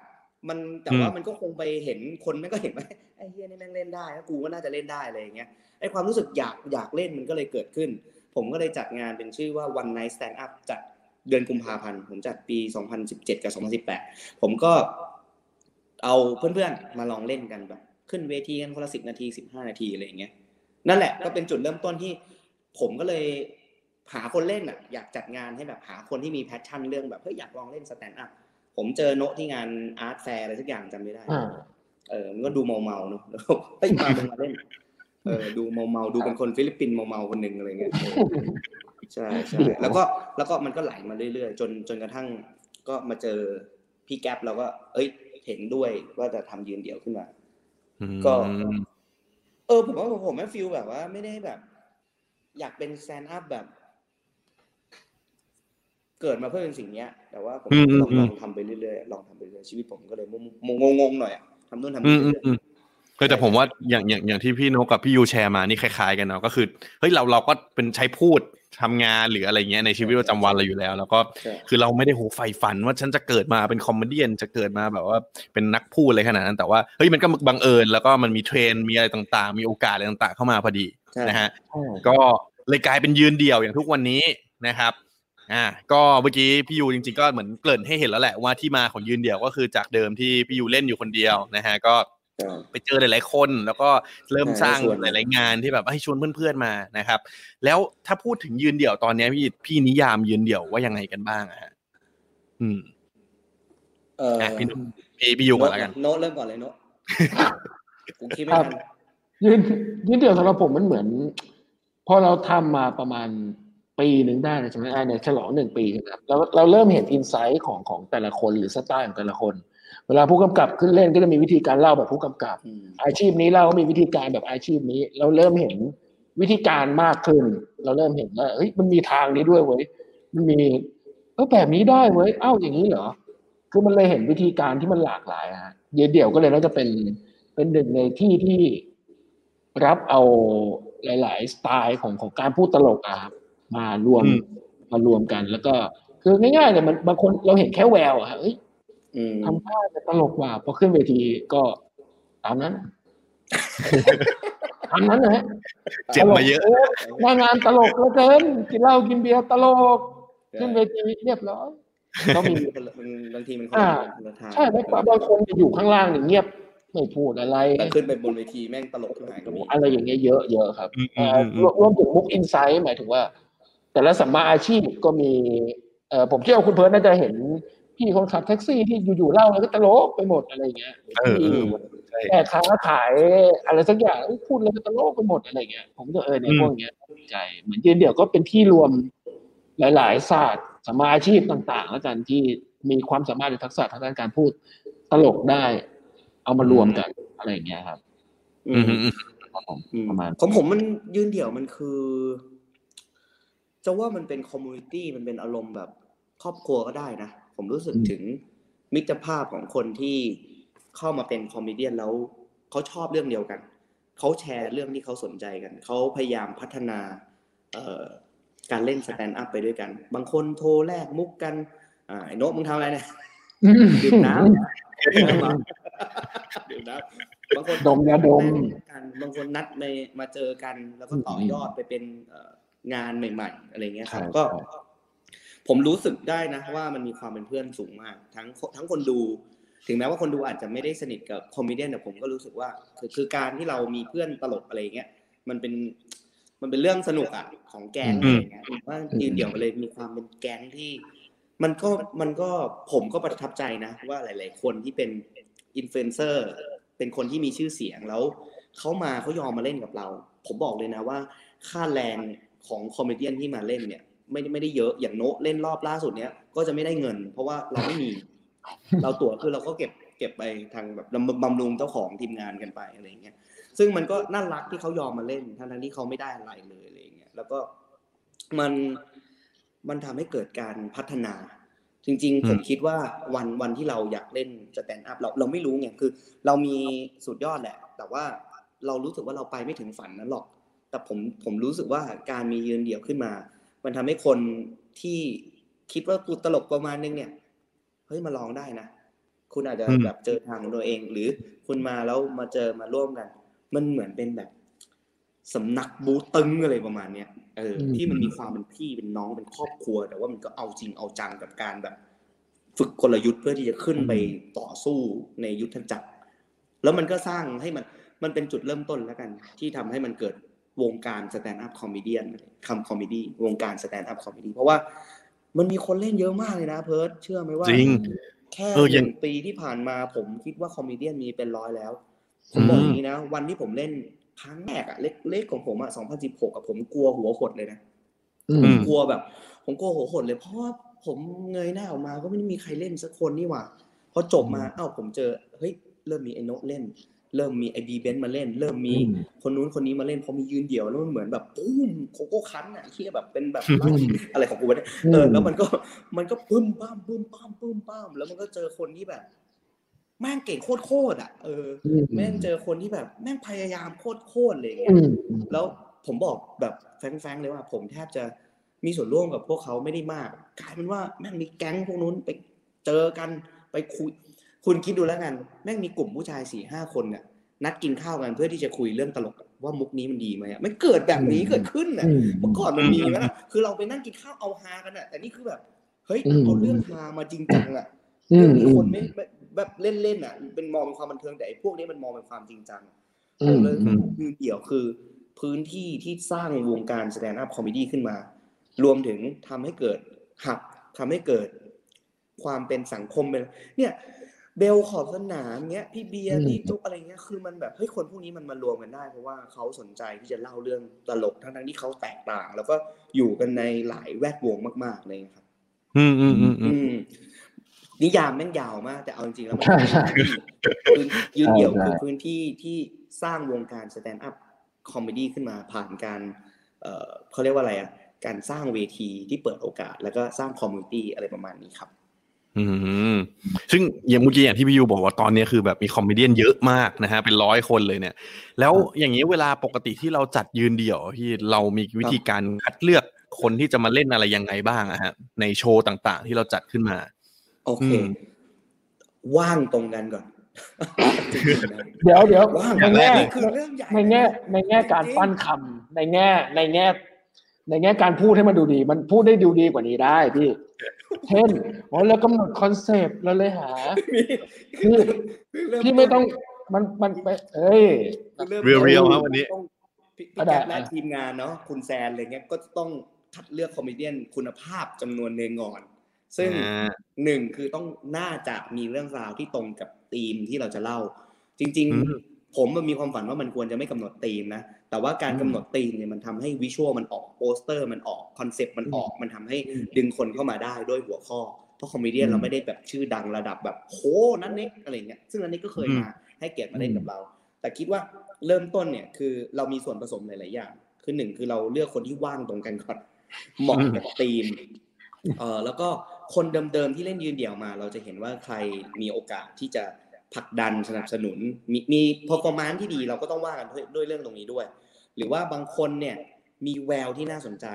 มันแต่ว่าอืมมันก็คงไปเห็นคนแม่งก็เห็นว่าไอ้เฮียนี่แม่งเล่นได้แล้วกูก็น่าจะเล่นได้อะไรอย่างเงี้ยไอ้ความรู้สึกอยากอยากเล่นมันก็เลยเกิดขึ้น ผมก็เลยจัดงานเป็นชื่อว่า One Night Stand Up จัดเดือนกุมภาพันธ์ผมจัดปี 2017 กับ 2018 ผมก็เอาเพื่อนๆมาลองเล่นกันแบบ ขึ้นเวทีกันคนละสิบนาทีสิบห้านาทีอะไรอย่างเงี้ยนั่นแหละก็เป็นจุดเริ่มต้นที่ ผมก็เลย หาคนเล่นอะอยากจัดงานให้แบบหาคนที่มี passion เรื่องแบบเฮ้ยอยากลองเล่น stand-up ผมเจอโนะที่งาน art fair อะไรสักอย่างจำไม่ได้อ่าเออมันก็ดูเมาเมาๆเนอะแล้วก็เฮ้ยมามึงมาเล่นเออดูเมาเมาๆดูเป็นคนฟิลิปปินส์เมาเมาๆคนหนึ่งอะไรเงี้ยเออใช่ใช่แล้วก็แล้วก็มันก็ไหลมาเรื่อยๆ จนจนกระทั่งก็มาเจอพี่แก๊ปเราก็ เอ้ยเห็นด้วยว่าจะทำยืนเดี่ยวขึ้นมาอืมก็ เออผมว่าผมไม่ฟิลแบบว่า ไม่ได้แบบ อยากเป็นแซนด์อัพแบบ เกิดมาเพื่อเป็นสิ่งเนี้ย แต่ว่าผมอืมอืมลองอืมลองทำไปเรื่อยๆลองทำไปเรื่อยชีวิตผมก็เลยงงงงๆหน่อยอะทำนู่นทำอืนี่มอืมเรื่อยอืมเออแต่ผมว่าอย่างอย่างอย่างที่พี่โนกกับพี่ยูแชร์มานี่คล้ายๆกันเนาะก็คือเฮ้ยเราเราก็เป็นใช้พูดทำงานหรืออะไรเงี้ยในชีวิตประจำวันเราอยู่แล้ว แล้วก็ๆใช่คือเราไม่ได้โหใฝ่ฝันว่าฉันจะเกิดมาเป็นคอมเมดี้จะเกิดมาแบบว่าเป็นนักพูดอะไรขนาดนั้น แต่ว่าเฮ้ยมันก็บังเอิญแล้วก็มันมีเทรนด์มีอะไรต่างๆ มีโอกาสอะไรต่างๆ เข้ามาพอดีใช่นะฮะใช่ก็เลยกลายเป็นยืนเดี่ยวอย่างทุกวันนี้นะครับ อ่าก็เมื่อกี้พี่ยูจริงๆก็เหมือนเกริ่นให้เห็นแล้วแหละว่าที่มาของยืนเดี่ยวก็คือจากเดิมที่พี่ยูเล่นอยู่คนเดียวนะฮะก็ใช่ไปเจอหลายๆคน แล้วก็เริ่มใช่สร้างชวนหลายๆงานที่แบบให้ชวนเพื่อนๆมานะครับ แล้วถ้าพูดถึงยืนเดี่ยวตอนเนี้ยพี่พี่นิยามยืนเดี่ยวว่ายังไงกันบ้างอะฮะอืมเอออะพี่นุ๊กพี่พี่ยูก่อนแล้วกันโน้ตเริ่มก่อนเลยโน้ตกูคิดไม่ครับทันยืนยืนเดี่ยวสำหรับผมมันเหมือน พอเราทำมาประมาณ ปีหนึ่งได้นะใช่ไหมอ่าเนี่ยฉลองหนึ่งปีใช่ไหมครับแล้วเราเริ่มเห็นอินไซต์ของของแต่ละคนหรือสไตล์ของแต่ละคน เวลาผู้กำกับขึ้นเล่นก็จะมีวิธีการเล่าแบบผู้กำกับอืมอาชีพนี้เราก็มีวิธีการแบบอาชีพนี้ เราเริ่มเห็นวิธีการมากขึ้น เราเริ่มเห็นว่าเฮ้ยมันมีทางนี้ด้วยเว้ยมันมีเออแบบนี้ได้เว้ยเอ้าอย่างนี้เหรอคือมันเลยเห็นวิธีการที่มันหลากหลายอะฮะเดี่ยวก็เลยน่าจะเป็นเป็นหนึ่งในที่ที่รับเอาหลาย ๆ สไตล์ของของการพูดตลกอะครับ มารวมอืมมารวมกัน แล้วก็คือง่ายๆเลยมันบางคนเราเห็นแค่แววอะฮะเอ้ยอืมทำท่าจะตลกกว่าพอขึ้นเวทีก็ตามนั้นตามนั้นนะฮะเจ็บมาเยอะตลกโหน้างานตลกเหลือเกินกินเหล้ากินเบียร์ตลก ขึ้นเวทีเรียบร้อยก็มีคนละมันบางทีมันคนอ่าละคนละทางใช่แล้วบางคนจะอยู่ข้างล่างอย่างเงียบไม่พูดอะไรแต่ขึ้นไปบนเวทีแม่งตลกที่ไหนก็มีอะไรอย่างเงี้ยเยอะเยอะครับอืมอืเอ่ออืมรวมรวมถึงมุก inside หมายถึงว่า แต่ละสัมมาอาชีพก็มีเอ่อผมเชื่อว่าคุณเพิร์นน่าจะเห็นพี่คนขับแท็กซี่ที่อยู่ๆเล่าแล้วก็ตลกไปหมดอะไรอย่างเงี้ยเออเอที่ใช่แม่ค้าขายอะไรสักอย่างพูดแล้วก็ตลกไปหมดอะไรเงี้ยผมก็เออเนี่ยอืมพวกเนี้ยสนใจ เหมือนยืนเดี่ยวก็เป็นที่รวมหลาย ๆ ศาสตร์สมาอาชีพต่างๆ แล้วกันที่มีความสามารถหรือทักษะทางด้านการพูดตลกได้ เอามารวมกันอะไรอย่างเงี้ยครับอือืมมอืมครับผมอืมประมาณของผมมันยืนเดี่ยวมันคือ จะว่ามันเป็น community มันเป็นอารมณ์แบบครอบครัวก็ได้นะ ผมรู้สึกอืมถึงมิตรภาพของคนที่เข้ามาเป็น comedy แล้วเขาชอบเรื่องเดียวกัน เขาแชร์เรื่องที่เขาสนใจกัน เขาพยายามพัฒนาเอ่อการเล่น stand-up ไปด้วยกัน บางคนโทรแลกมุกกันอ่าไอ้โนกมึงทำอะไรเนี่ยดื่มน้ำดื่มน้ำเหรอดื่มน้ำบางคนดมยาดมกันบางคนนัดในมาเจอกัน แล้วก็ต่อยอดไปเป็นเอ่อ งานใหม่ ๆ อะไรเงี้ยครับใช่ก็ใช่ผมรู้สึกได้นะว่ามันมีความเป็นเพื่อนสูงมาก ทั้งทั้งคนดู ถึงแม้ว่าคนดูอาจจะไม่ได้สนิทกับ comedy แต่ผมก็รู้สึกว่าคือคือการที่เรามีเพื่อนตลกอะไรเงี้ยมันเป็นมันเป็นเรื่องสนุกอะของแก๊งอะไรเงี้ยผมว่ายืนเดี่ยวไปเลยมีความเป็นแก๊งที่ มันก็มันก็ผมก็ประทับใจนะว่าหลาย ๆ คนที่เป็นอินฟลูเอนเซอร์เป็นคนที่มีชื่อเสียงแล้วเขามาเขายอมมาเล่นกับเรา ผมบอกเลยนะว่า ค่าแรง ของคอมเมเดี้ที่มาเล่นเนี่ย ไม่ได้ไม่ได้เยอะอย่างโนะเล่นรอบล่าสุดเนี้ยก็จะไม่ได้เงิน เพราะว่าเราไม่มี เราตั๋วคือเราก็เก็บเก็บไปทางแบบบำบำรุงเจ้าของทีมงานกันไปอะไรอย่างเงี้ยซึ่งมันก็น่ารักที่เขายอมมาเล่นทั้งทั้งที่เขาไม่ได้อะไรเลยอะไรอย่างเงี้ยแล้วก็มันมันทำให้เกิดการพัฒนาจริงๆ ผมคิดว่าวันวันที่เราอยากเล่นstand up เราเราไม่รู้ไงคือ เรามีสุดยอดแหละ แต่ว่าเรารู้สึกว่าเราไปไม่ถึงฝันนั้นหรอก แต่ผมผมรู้สึกว่าการมียืนเดี่ยวขึ้นมา มันทำให้คนที่คิดว่ากูตลกประมาณนึงเนี่ยเฮ้ยมาลองได้นะคุณอาจจะอืมแบบเจอทางของตัวเอง หรือคุณมาแล้วมาเจอมาร่วมกัน มันเหมือนเป็นแบบสำนักบู๊ตึ๊งอะไรประมาณเนี้ยเอออมที่มันมีความเป็นพี่เป็นน้องเป็นครอบครัว แต่ว่ามันก็เอาจริงเอาจังกับการแบบ ฝึกกลยุทธ์เพื่อที่จะขึ้นไปต่อสู้ในยุทธจักร แล้วมันก็สร้างให้มันมันเป็นจุดเริ่มต้นแล้วกัน ที่ทำให้มันเกิด วงการ stand up comedy คำ comedy วงการ stand up comedy เพราะว่ามันมีคนเล่นเยอะมากเลยนะเพิร์ดเชื่อไหมว่าจริงแค่เออหอย่างนึ่งปีที่ผ่านมาผมคิดว่า comedian มีเป็นร้อยแล้วผมบอกอย่างนี้นะ วันที่ผมเล่นครั้งแรกอะเล็กๆของผมอะ2016กับผมกลัวหัวหดเลยนะอือืมมกลัวแบบ ผมกลัวหัวหดเลย เพราะว่าผมเงยหน้าออกมาก็ไม่ได้มีใครเล่นสักคนนี่หว่าพอจบมาเอ้าผมเจอเฮ้ยเริ่มมีไอ้โนะเล่น เริ่มมีไอ้บีเบนมาเล่น เริ่มมีอืมคนนู้นคนนี้มาเล่นพอมียืนเดี่ยวแล้วมันเหมือนแบบปุ้มโคโก้คันอะที่แบบเป็นแบบอืมอะไรของกูวะเนี่ยเออแล้วมันก็มันก็ปึ้มป้ามปึ้มป้ามปึ้มป้าม แล้วมันก็เจอคนที่แบบแม่งเก่งโคตรโคตรๆอะเอออืมแม่งเจอคนที่แบบแม่งพยายามโคตรโคตรๆเลยอย่างเงี้อืยมแล้วผมบอกแบบแฟงๆเลยว่า ผมแทบจะมีส่วนร่วมกับพวกเขาไม่ได้มากกลายเป็นว่าแม่งมีแก๊งพวกนู้นไปเจอกันไปคุย คุณคิดดูแล้วกัน แม่งมีกลุ่มผู้ชายสี่ห้าคนเนี่ยนัดกินข้าวกันเพื่อที่จะคุยเรื่องตลกว่ามุกนี้มันดีไหมอะไม่เกิดแบบนี้เกิดขึ้นน่ะอืมเมื่อก่อนมันมีไหมล่ะคือเราไปนั่งกินข้าวเอาฮากันอะแต่นี่คือแบบเฮ้ยอืมเอาเรื่องฮามาจริงจังอะอืเรื่อมงนี้อืคมนไม่ไม่แบบเล่นๆอะ เป็นมองเป็นความบันเทิงแต่ไอ้พวกนี้มันมองเป็นความจริงจังอืผมมเลยอืมคือเดี่ยวคือ พื้นที่ที่สร้างวงการ stand up comedy ขึ้นมา รวมถึงทำให้เกิด hub ทำให้เกิดความเป็นสังคมเป็นเนี่ย เบลขอบสนามเงี้ยพี่เบียร์อืมพี่จุ๊กอะไรเงี้ยคือมันแบบเฮ้ยคนพวกนี้มันมารวมกันได้ เพราะว่าเขาสนใจที่จะเล่าเรื่องตลกทั้งทั้งๆที่เขาแตกต่าง แล้วก็อยู่กันในหลายแวดวงมากๆเลยครับ อืมอืมอืมอือืมมนิยามแม่งยาวมาก แต่เอาจริงๆแล้วมันใช่ใช่พื้นยืนเดี่ยวใช่คือพื้นที่ที่สร้างวงการ stand up comedy ขึ้นมาผ่านการเอ่อเขาเรียกว่าอะไรอะการสร้างเวทีที่เปิดโอกาส แล้วก็สร้าง community อะไรประมาณนี้ครับอืม ซึ่งอย่างเมื่อกี้อย่างที่พี่ยูบอกว่าตอนนี้คือแบบมี comedian เยอะมากนะฮะเป็นร้อยคนเลยเนี่ย แล้วอย่างนี้เวลาปกติที่เราจัดยืนเดี่ยวที่เรามีวิธีการคัดเลือกคนที่จะมาเล่นอะไรยังไงบ้างอะฮะ ในโชว์ต่างๆ ที่เราจัดขึ้นมา โอเคอืมว่างตรงกันก่อนจริงๆนะเดี๋ยวเดี๋ยวว่างในแง่นี่คือเรื่องใหญ่ในแง่ ในแง่การปั้นคำในแง่ ในแง่ ในแง่การพูดให้มันดูดี มันพูดได้ดูดีกว่านี้ได้พี่ เช่นโอ้แล้วกำหนดคอนเซปต์เราเลยหามีพี่พี่ไม่ต้องมันมันไปเอ้ยคือริ่มเรียวๆครับวันนี้ต้องพี่ก็พี่ได้แก๊ปและทีมงานเนาะคุณแซนอะไรเงี้ยก็ต้องคัดเลือก comedian คุณภาพจำนวนหนึ่งก่อน ซึ่งอ่าหนึ่งคือต้องน่าจะมีเรื่องราวที่ตรงกับธีมที่เราจะเล่า จริงอืมผมมันมีความฝันว่ามันควรจะไม่กำหนดธีมนะ แต่ว่าการกำหนดธีมเนี่ยมันทำให้ visual มันออกโปสเตอร์มันออกคอนเซปต์มันออกมันทำให้ดึงคนเข้ามาได้ด้วยหัวข้อ เพราะ comedian เราไม่ได้แบบชื่อดังระดับแบบโหน้าเน็กอะไรเงี้ยซึ่งอันนี้ก็เคยมาให้เกียรติมาเล่นกับเรา แต่คิดว่าเริ่มต้นเนี่ยคือเรามีส่วนผสมหลาย ๆ อย่าง คือหนึ่งคือเราเลือกคนที่ว่างตรงกันก่อนเหมาะกับธีมเออแล้วก็คนเดิม ๆ ที่เล่นยืนเดี่ยวมา เราจะเห็นว่าใครมีโอกาสที่จะ ผลักดันสนับสนุน มีมี performance ที่ดีเราก็ต้องว่ากันด้วยด้วยเรื่องตรงนี้ด้วย หรือว่าบางคนเนี่ยมีแววที่น่าสนใจ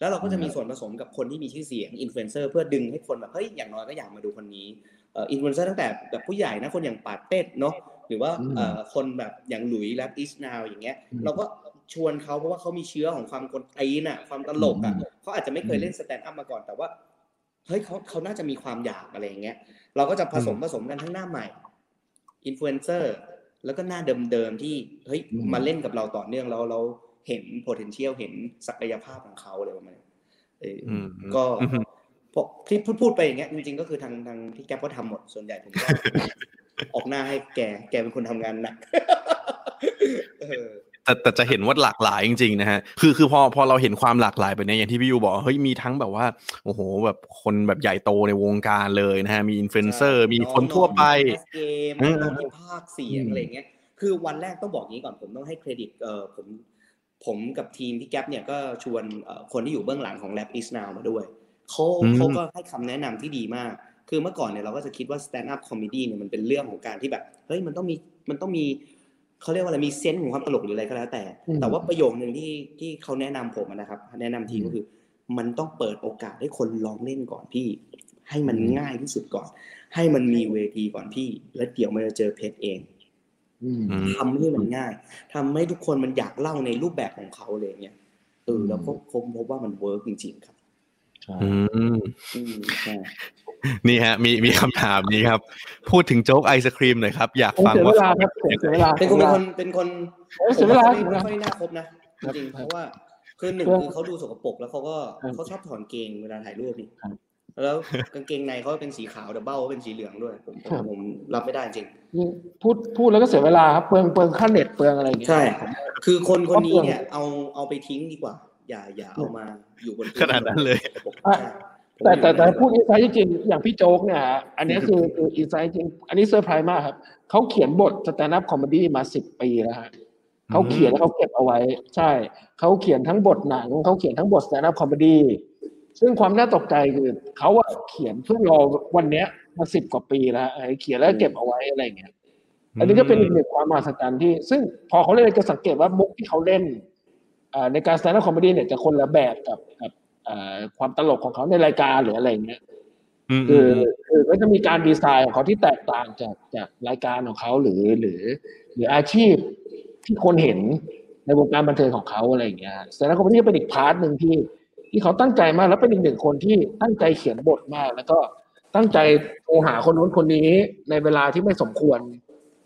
แล้วเราก็จะมีส่วนผสมกับคนที่มีชื่อเสียงอินฟลูเอนเซอร์เพื่อดึงให้คนแบบเฮ้ยอย่างน้อยก็อยากมาดูคนนี้เอ่ออินฟลูเอนเซอร์ตั้งแต่แบบผู้ใหญ่นะคนอย่างป๋าเต็ดเนาะหรือว่าเอ่อคนแบบอย่างหลุยส์ Lab is now อย่างเงี้ย เราก็ชวนเขาเพราะว่าเขามีเชื้อของความกดตีนอะ ความตลกอะเขาอาจจะไม่เคยเล่น stand up มาก่อนแต่ว่าเฮ้ยเขาเขาน่าจะมีความอยากอะไรอย่างเงี้ย เราก็จะผสมผสมกันทั้งหน้าใหม่ อินฟลูเอนเซอร์แล้วก็หน้าเดิมๆที่เฮ้ยมาเล่นกับเราต่อเนื่องแล้วเราเห็น potential เห็นศักยภาพของเขาอะไรประมาณนี้เอออมก็อืมพอที่พูดพูดไปอย่างเงี้ยจริงๆก็คือทางทางพี่แก๊ปก็ทำหมดส่วนใหญ่ผมก็ออกหน้าให้แกแกเป็นคนทำงานหนักเออ แต่แต่จะเห็นว่าหลากหลายจริงๆนะฮะคือคือพอพอเราเห็นความหลากหลายแบบเนี้ยอย่างที่พี่ยูบอกเฮ้ยมีทั้งแบบว่าโอ้โหแบบคนแบบใหญ่โตในวงการเลยนะฮะมีอินฟลูเอนเซอร์มีคนทั่วไปเกมอืมน้องที่พากย์เสียงอะไรเงี้ยคือวันแรกต้องบอกงี้ก่อนผมต้องให้เครดิตเออผมผมกับทีมพี่แก๊ปเนี่ยก็ชวนเอ่อคนที่อยู่เบื้องหลังของ Lab is now มาด้วยเขาอืมเขาก็ให้คำแนะนำที่ดีมาก คือเมื่อก่อนเนี่ยเราก็จะคิดว่า stand up comedy เนี่ยมันเป็นเรื่องของการที่แบบ เฮ้ยมันต้องมีมันต้องมี เขาเรียกว่าอะไรมีเซนส์ของความตลกหรืออะไรก็แล้วแต่อืมแต่ว่าประโยคนึงที่ที่เขาแนะนำผมอะนะครับ แนะนำทีมก็คือ มันต้องเปิดโอกาสให้คนลองเล่นก่อนพี่ ให้มันง่ายที่สุดก่อน ให้มันมีเวทีก่อนพี่ แล้วเดี๋ยวมันจะเจอเพจเองอืมอืมทำให้มันง่ายทำให้ทุกคนมันอยากเล่าในรูปแบบของเขาเลยเนี่ยเออแล้วก็พบพบว่ามันเวิร์กจริง ๆ ครับอืมอืมใช่ นี่ฮะ มีมีคำถามนี้ครับ พูดถึงโจ๊กไอศครีมหน่อยครับ อยากโอ้ฟังเสียเวว่าลาครับเสียเสียเวลาเป็นคนเป็นคนเป็นคนโอ้เสียเวลาผมเสียเวไม่ลาค่อยน่าคบนะจริงๆครับเพราะว่าคือหนึ่งครับคือเขาดูสกปรกแล้วเขาก็ครับเขาชอบถอนเกงเวลาถ่ายรูปนี่ครับแล้วกางเกงในเขาเป็นสีขาวแต่เบ้าเขาเป็นสีเหลืองด้วย ผมผมครับผมรับไม่ได้จริงยิ่งพูดพูดแล้วก็เสียเวลาครับเปลืองเปลืองค่าเน็ตเปลืองอะไรอย่างเงี้ยใช่คือคนคนนี้ก็เปลืองเนี่ยเอาเอาไปทิ้งดีกว่า อย่าอย่าเอามาอยู่บนพื้นขนาดนั้นเลยอะใช่ แต่แต่แต่ผมพูด insight จริงๆอย่างพี่โจ๊กเนี่ย อันนี้คือคือ insight จริง อันนี้เซอร์ไพรส์มากครับเขาเขียนบท stand up comedy มาสิบปีแล้วฮะเขาเขียนแล้วเขาเก็บเอาไว้ ใช่เขาเขียนทั้งบทหนังเขาเขียนทั้งบท stand up comedy ซึ่งความน่าตกใจคือเขาอะเขียนเพื่อรอวันเนี้ยมาสิบกว่าปีแล้วเออเขียนแล้วเก็บเอาไว้อะไรอย่างเงี้ยอันนี้ก็เป็นอีกหนึ่งความมหัศจรรย์ที่ ซึ่งพอเขาเล่นจะสังเกตว่ามุกที่เขาเล่นอ่าในการ stand up comedy เนี่ยจะคนละแบบกับกับอ่า ความตลกของเขาในรายการหรืออะไรอย่างเงี้ยอืมคือคือก็จะมีการดีไซน์ของเขาที่แตกต่างจากจากรายการของเขาหรือหรือ หรืออาชีพที่คนเห็นในวงการบันเทิงของเขาอะไรอย่างเงี้ย stand up comedy ก็เป็นอีก part หนึ่งที่ที่เขาตั้งใจมากแล้วเป็นอีกหนึ่งคนที่ตั้งใจเขียนบทมาก แล้วก็ตั้งใจโทรหาคนนู้นคนนี้ในเวลาที่ไม่สมควร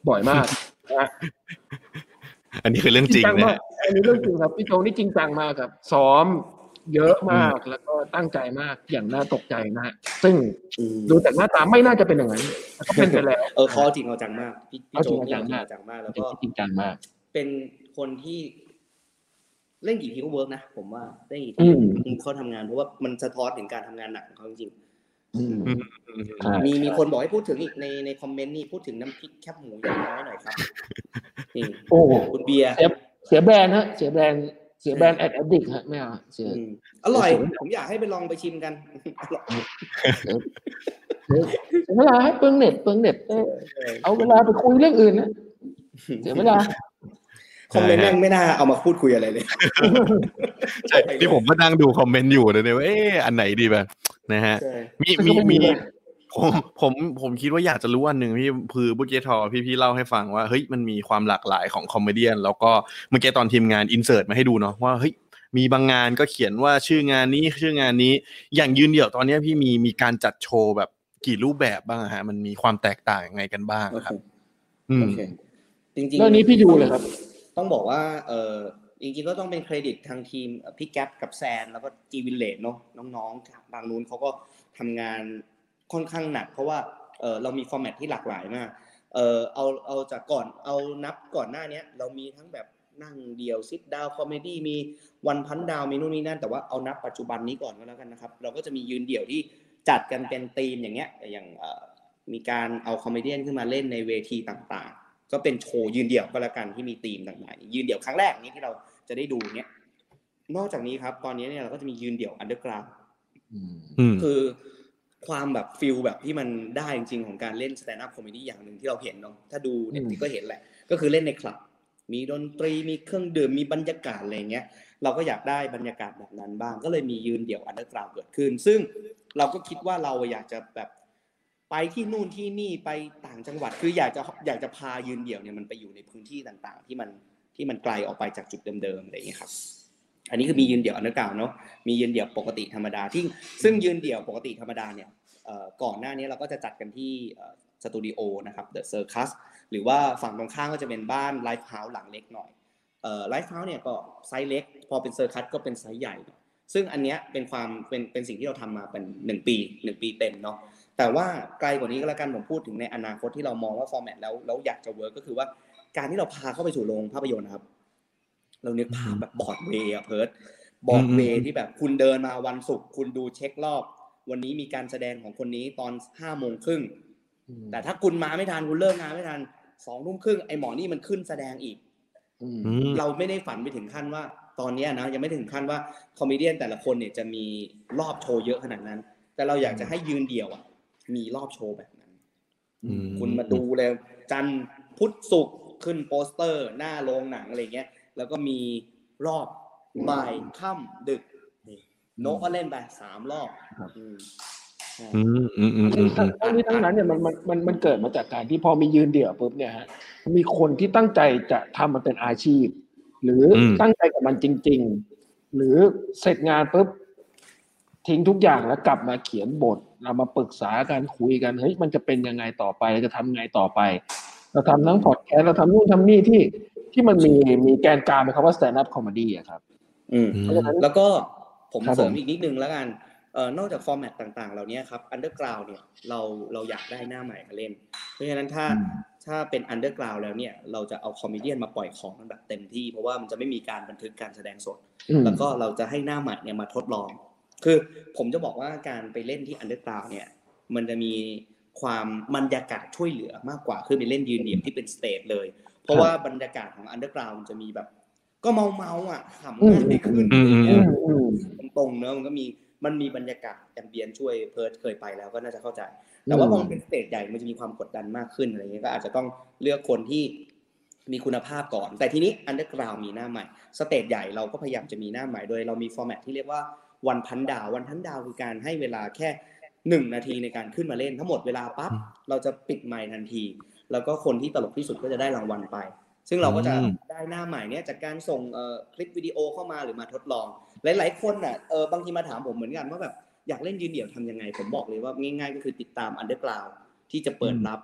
บ่อยมากนะฮะอันนี้คือเรื่องจริงจังนะมากฮะอันนี้เรื่องจริงครับพี่โจนี่จริงจังมากครับ ซ้อม เยอะมากแล้วก็ตั้งใจมากอย่างน่าตกใจนะฮะซึ่งอืมดูจากหน้าตาไม่น่าจะเป็นอย่างนั้นแต่ก็เป็นไปแล้วเออเขาเอาจริงเอาจังมากพี่พี่เอาจโจ๊ริงกนี่เอาจัเอางจริงมากเอาจังมาก แล้วก็จริงจังมาก เป็นคนที่เล่นกี่ทีก็เวิร์กนะผมว่าเล่นกี่อืทีมเขาทำงานเพราะว่ามันสะท้อนถึงการทำงานหนักของเขาจริงอืมอืมใช่ๆมีมีคนบอกให้พูดถึงอีกในในคอมเมนต์นี่พูดถึงน้ำพริกแคบหมูอย่างน้อยหน่อยครับนี่โอ้คุณเบียร์เสียเสียแบรนด์ฮะเสียแบรนด์ เสียแบรนด์แอดแอดดิกฮะไม่เอาเสียอืมอร่อย ผมอยากให้ไปลองไปชิมกันอร่อยเสียเสียเวลาฮะเปลืองเน็ตเปลืองเน็ตเออเอาเวลาไปคุยเรื่องอื่นนะเสียเวลาคอมเมนต์แม่งไม่น่าเอามาพูดคุยอะไรเลยใช่ที่ผมก็นั่งดูคอมเมนต์อยู่เลยเนี่ยว่าเอ๊ะอันไหนดีแบบนะฮะใช่มีซึ่งมีก็ไม่มีมีเลย ผมผมผมคิดว่าอยากจะรู้อันหนึ่งพี่คือเมื่อกี้ทอพี่พี่เล่าให้ฟังว่าเฮ้ยมันมีความหลากหลายของ comedian แล้วก็เมื่อกี้ตอนทีมงาน insert มาให้ดูเนาะว่าเฮ้ยมีบางงานก็เขียนว่าชื่องานนี้ชื่องานนี้ อย่างยืนเดี่ยวตอนเนี้ยพี่มีมีการจัดโชว์แบบกี่รูปแบบบ้างอะฮะ มันมีความแตกต่างยังไงกันบ้างโอเคครับอืมโอเคจริงๆเรื่องนี้พี่ยูเลยครับ ต้องบอกว่า เออจริงๆก็ต้องเป็นเครดิตทางทีมเอ่อพี่แก๊ปกับแซน แล้วก็ G Village เนาะน้องๆทางนู้นเขาก็ทำงาน ค่อนข้างหนัก เพราะว่าเออเรามี format ที่หลากหลายมากเออเอาเอาจากก่อนเอานับก่อนหน้าเนี้ยเรามีทั้งแบบนั่งเดียว sit-down comedy มีวันพันดาวมีนู่นนี่นั่นแต่ว่าเอานับปัจจุบันนี้ก่อนก็แล้วกันนะครับ เราก็จะมียืนเดี่ยวที่จัดกันเป็นธีมอย่างเงี้ยอย่างเอ่อมีการเอา comedian ขึ้นมาเล่นในเวทีต่างๆ ก็เป็นโชว์ยืนเดี่ยวก็แล้วกันที่มีธีมต่างๆยืนเดี่ยวครั้งแรกนี้ที่เราจะได้ดูเนี้ยนอกจากนี้ครับ ตอนนี้เนี่ยเราก็จะมียืนเดี่ยว undergroundอืมอืมคือ ความแบบ feel แบบที่มันได้จริงๆของการเล่น stand-up comedy อย่างหนึ่งที่เราเห็นเนาะถ้าดูเน็ตอืมก็เห็นแหละ ก็คือเล่นในคลับ มีดนตรีมีเครื่องดื่มมีบรรยากาศอะไรเงี้ยเราก็อยากได้บรรยากาศแบบนั้นบ้าง ก็เลยมียืนเดี่ยว underground เกิดขึ้น ซึ่งเราก็คิดว่าเราอยากจะแบบไปที่นู่นที่นี่ไปต่างจังหวัดคืออยากจะอยากจะพายืนเดี่ยวเนี่ยมันไปอยู่ในพื้นที่ต่างๆ ที่มันที่มันไกลออกไปจากจุดเดิมๆอะไรอย่างเงี้ยครับ อันนี้คือมียืนเดี่ยว underground เนาะมียืนเดี่ยวปกติธรรมดาที่ซึ่งยืนเดี่ยวปกติธรรมดาเนี่ยก่อนหน้านี้เราก็จะจัดกันที่สตูดิโอนะครับ The Circus หรือว่าฝั่งตรงข้ามก็จะเป็นบ้าน live house หลังเล็กหน่อย live house เนี่ยก็ไซส์เล็ก พอเป็น Circus ก็เป็นไซส์ใหญ่ ซึ่งอันเนี้ยเป็นความเป็นเป็นสิ่งที่เราทำมาเป็นหนึ่งปีหนึ่งปีเต็มเนาะแต่ว่าไกลกว่านี้ก็แล้วกันผมพูดถึงในอนาคตที่เรามองว่า format แล้วแล้วอยากจะ work ก็คือว่าการที่เราพาเข้าไปสู่โรงภาพยนตร์นะครับ เรานึกภาพแบบบอร์ดเวย์อะเพิร์ดบอร์ดเวย์ที่แบบคุณเดินมาวันศุกร์คุณดูเช็ครอบ วันนี้มีการแสดงของคนนี้ตอนห้าโมงครึ่งอืมแต่ถ้าคุณมาไม่ทันคุณเลิกงานไม่ทันสองทุ่มครึ่งไอ้หมอนี่มันขึ้นแสดงอีกอืมอืมเราไม่ได้ฝันไปถึงขั้นว่า ตอนเนี้ยนะยังไม่ถึงขั้นว่า comedian แต่ละคนเนี่ยจะมีรอบโชว์เยอะขนาดนั้น แต่เราอยากจะให้ยืนเดี่ยวอะ มีรอบโชว์แบบนั้นอืมคุณมาดูเลยจันทร์พุธศุกร์ขึ้นโปสเตอร์ หน้าโรงหนังอะไรเงี้ย แล้วก็มีรอบบ่ายค่ำดึกนี่โนตก็เล่นไปสามรอบครับอืมใช่อืมอืมอืมอืมอืมทั้งนี้ทั้งนั้นเนี่ยมันมันมันมันเกิดมาจากการที่พอมียืนเดี่ยวปุ๊บเนี่ยฮะมีคนที่ตั้งใจจะทำมันเป็นอาชีพ หรืออมตั้งใจกับมันจริง ๆ หรือเสร็จงานปุ๊บทิ้งทุกอย่างแล้วกลับมาเขียนบทเรามาปรึกษากันคุยกันเฮ้ยมันจะเป็นยังไงต่อไปเราจะทำยังไงต่อไป เราทำทั้งพอดแคสต์เราทำนู่นทำนี่ที่ ที่มันมีมีแกนกลางเป็นคำว่า stand up comedy อะครับอืมอืมเพราะฉะนั้นแล้วก็ผมครับเสริมผมอีกนิดนึงแล้วกันเอ่อนอกจาก format ต่างๆ เหล่านี้ครับ underground เนี่ยเราเราอยากได้หน้าใหม่มาเล่น เพราะฉะนั้นถ้าถ้าเป็น underground แล้วเนี่ยเราจะเอา comedian มาปล่อยของกันแบบเต็มที่เพราะว่ามันจะไม่มีการบันทึกการแสดงสดอืมแล้วก็เราจะให้หน้าใหม่เนี่ยมาทดลอง คือผมจะบอกว่าการไปเล่นที่ underground เนี่ยมันจะมีความบรรยากาศช่วยเหลือมากกว่าคือไปเล่นยืนเดี่ยวที่เป็น stage เลย เพราะว่าบรรยากาศของ underground มันจะมีแบบ ก็เมาเมาๆอะขำง่ายขึ้นอืมอืมอืมอืมตรงๆเนอะมันก็มีมันมีบรรยากาศ ambient ช่วยเพิร์ดเคยไปแล้วก็น่าจะเข้าใจ แต่ว่าพอมันเป็น stage ใหญ่มันจะมีความกดดันมากขึ้นอะไรเงี้ยก็อาจจะต้องเลือกคนที่มีคุณภาพก่อน แต่ทีนี้ underground มีหน้าใหม่ stage ใหญ่เราก็พยายามจะมีหน้าใหม่โดยเรามี format ที่เรียกว่าวันพันดาววันพันดาวคือการให้เวลาแค่หนึ่งนาทีในการขึ้นมาเล่นทั้งหมดเวลาปั๊บเราจะปิดไมค์ทันที แล้วก็คนที่ตลกที่สุดก็จะได้รางวัลไป ซึ่งเราก็จะอืมได้หน้าใหม่เนี้ยจากการส่งเอ่อคลิปวิดีโอเข้ามาหรือมาทดลอง หลาย ๆ คนน่ะเออบางทีมาถามผมเหมือนกันว่าแบบอยากเล่นยืนเดี่ยวทำยังไง ผมบอกเลยว่าง่าย ๆ ก็คือติดตาม underground ที่จะเปิดรับ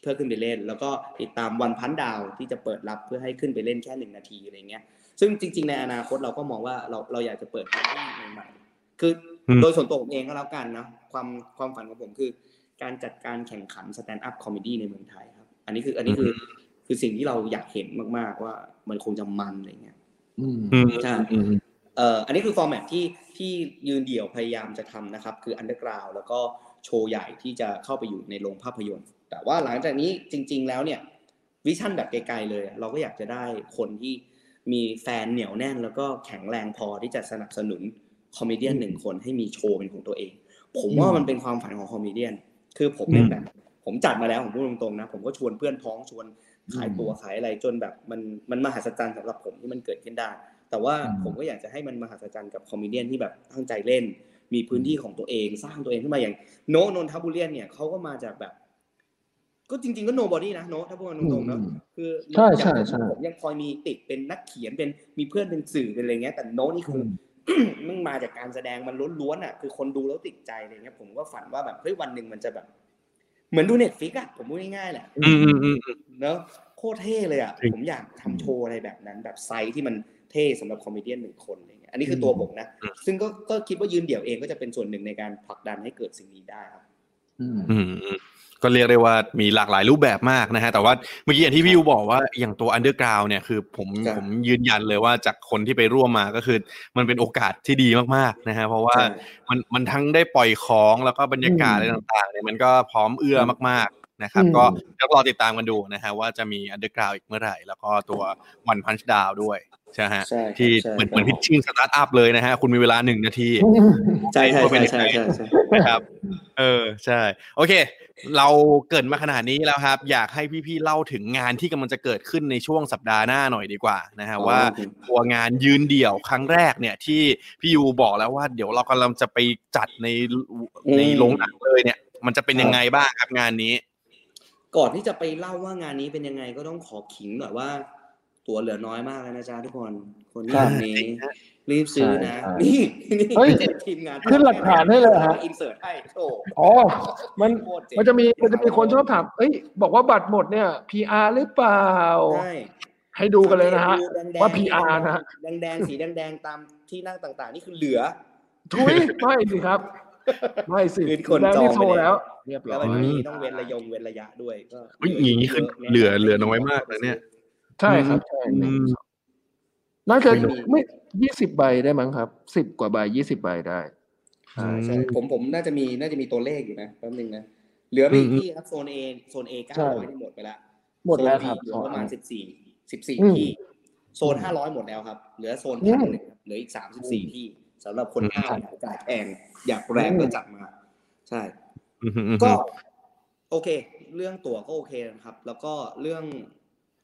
เพื่อขึ้นไปเล่น แล้วก็ติดตามวันพันดาวที่จะเปิดรับเพื่อให้ขึ้นไปเล่นแค่หนึ่งนาทีอะไรเงี้ย ซึ่งจริง ๆ ในอนาคตเราก็มองว่าเราเราอยากจะเปิดพื้นที่ใหม่ๆคืออมโดยส่วนตัวผมเองก็แล้วกันนะความความฝันของผมคือ การจัดการแข่งขัน stand-up comedy ในเมืองไทยครับ อันนี้คืออันนี้คือคือสิ่งที่เราอยากเห็นมากๆว่ามันคงจะมันอะไรเงี้ยอืมอืมใช่อืมอืมเอ่ออันนี้คือ format ที่ที่ยืนเดี่ยวพยายามจะทำนะครับ คือ underground แล้วก็โชว์ใหญ่ที่จะเข้าไปอยู่ในโรงภาพยนตร์ แต่ว่าหลังจากนี้จริง ๆ แล้วเนี่ย vision แบบไกลๆเลยอะเราก็อยากจะได้คนที่มีแฟนเหนียวแน่น แล้วก็แข็งแรงพอที่จะสนับสนุน comedian หนึ่งคนให้มีโชว์เป็นของตัวเอง ผมว่ามันเป็นความฝันของ comedian คือผมเล่นแบบ ผมจัดมาแล้วผมพูดตรงๆนะผมก็ชวนเพื่อนพ้องชวนขายตัวขายอะไรจนแบบมันมันมหัศจรรย์สำหรับผมที่มันเกิดขึ้นได้ แต่ว่าอืมผมก็อยากจะให้มันมหัศจรรย์กับ comedian ที่แบบตั้งใจเล่น มีพื้นที่ของตัวเองสร้างตัวเองขึ้นมาอย่างโนตนนทบุเรียนเนี่ยเขาก็มาจากแบบ ก็จริง ๆ ก็ nobody นะโนตถ้าพูดกันตรงๆเนอะอืมคือใช่อย่างใช่ผมใช่ผมยังพอมีติดเป็นนักเขียนเป็นมีเพื่อนเป็นสื่อเป็นอะไรเงี้ยแต่โนตนี่คืออ มึงมาจากการแสดงมันล้วนๆอะคือคนดูแล้วติดใจอะไรเงี้ยผมก็ฝันว่าแบบเฮ้ยวันหนึ่งมันจะแบบ เหมือนดู Netflix อะผมพูดง่ายๆแหละอืมอืมอืมอืมเนอะโคตรเท่เลยอะจริงผมอยากทำโชว์อะไรแบบนั้น แบบไซส์ที่มันเท่สำหรับ comedian หนึ่งคนอะไรเงี้ยอันนี้คือตัวผมนะ ซึ่งก็ก็คิดว่ายืนเดี่ยวเองก็จะเป็นส่วนหนึ่งในการผลักดันให้เกิดสิ่งนี้ได้ครับ อืมอืมอืม ก็เรียกได้ว่ามีหลากหลายรูปแบบมากนะฮะแต่ว่าเมื่อกี้อย่างที่พี่ยูบอกว่าอย่างตัว Underground เนี่ยคือผมครับผมยืนยันเลยว่าจากคนที่ไปร่วมมาก็คือ มันเป็นโอกาสที่ดีมากๆนะฮะเพราะว่าใช่มันมันทั้งได้ปล่อยของแล้วก็บรรยากาศอะไรต่างๆเนี่ยมันก็พร้อมเอื้อมากๆนะครับอืมก็เดี๋ยวรอติดตามกันดูนะฮะว่าจะมี Underground อีกเมื่อไหร่ แล้วก็ตัว One Punch Down ด้วย ใช่ไหมฮะใช่ครับที่ใช่เหมือนครับเหมือน pitching สตาร์ทอัพเลยนะฮะ คุณมีเวลาหนึ่งนาที ใช่ใช่ว่าเป็นใช่ยังไงใช่ใช่ใช่นะครับ เออใช่ โอเค เราเกริ่นมาขนาดนี้แล้วครับ อยากให้พี่ๆเล่าถึงงานที่กำลังจะเกิดขึ้นในช่วงสัปดาห์หน้าหน่อยดีกว่านะฮะว่าตัวงานยืนเดี่ยวครั้งแรกเนี่ย ที่พี่ยูบอกแล้วว่าเดี๋ยวเรากำลังจะไปจัดในในโรงหนังเลยเนี่ย มันจะเป็นยังไงบ้างครับงานนี้ ก่อนที่จะไปเล่าว่างานนี้เป็นยังไงก็ต้องขอขิงหน่อยว่า ตั๋วเหลือน้อยมากแล้วนะจ๊ะทุกคน คนที่ครับทำนี้ รีบซื้อนะใช่นี่นี่เฮ้ยทีมงานขึ้นหลักฐานให้เลยฮะอินเสิร์ตให้โอ้อ๋อมันโคตรเจ๋งมันจะมีมันจะมีคนชอบถามเอ้ย บอกว่าบัตรหมดเนี่ย PR หรือเปล่าใช่ให้ดูกันเลยนะฮะแดงๆว่า PR นะฮะแดงแดงๆสีแดงแดงๆตามที่นั่งต่างๆ นี่คือเหลือ ทุยไม่สิครับไม่สิคือคนแล้วจองนี่โทรไปแล้วแล้วเรียบร้แล้อวยมันมีต้องเว้นระยงเว้นระยะด้วยก็เฮ้ยอย่างนี้คือเหลือเหลือน้อยมากเลยเนี่ย ใช่ครับใช่อืมน่าจะไม่มีไม่ยี่สิบใบได้มั้งครับสิบกว่าใบยี่สิบใบได้ใช่ใช่ผมผมน่าจะมีน่าจะมีตัวเลขอยู่นะแป๊บนึงนะเหลือไปอีกอืมที่ครับโซนเอโซนเอเก้าใช่ร้อยนี่หมดไปแล้วหมดแล้วครับโซน B เหลือประมาณสิบสี่สิบสี่อืมที่โซนห้าร้อยหมดแล้วครับ เหลือโซนอืพันมหนึ่งครับเหลืออีกสามสิบสี่ที่สำหรับคนอืมห้าวอยากจ่ายแพงอยากแรงอืมก็จัดมา ใช่อืมอืมอืมก็ โอเค เรื่องตั๋วก็โอเคนะครับ แล้วก็เรื่อง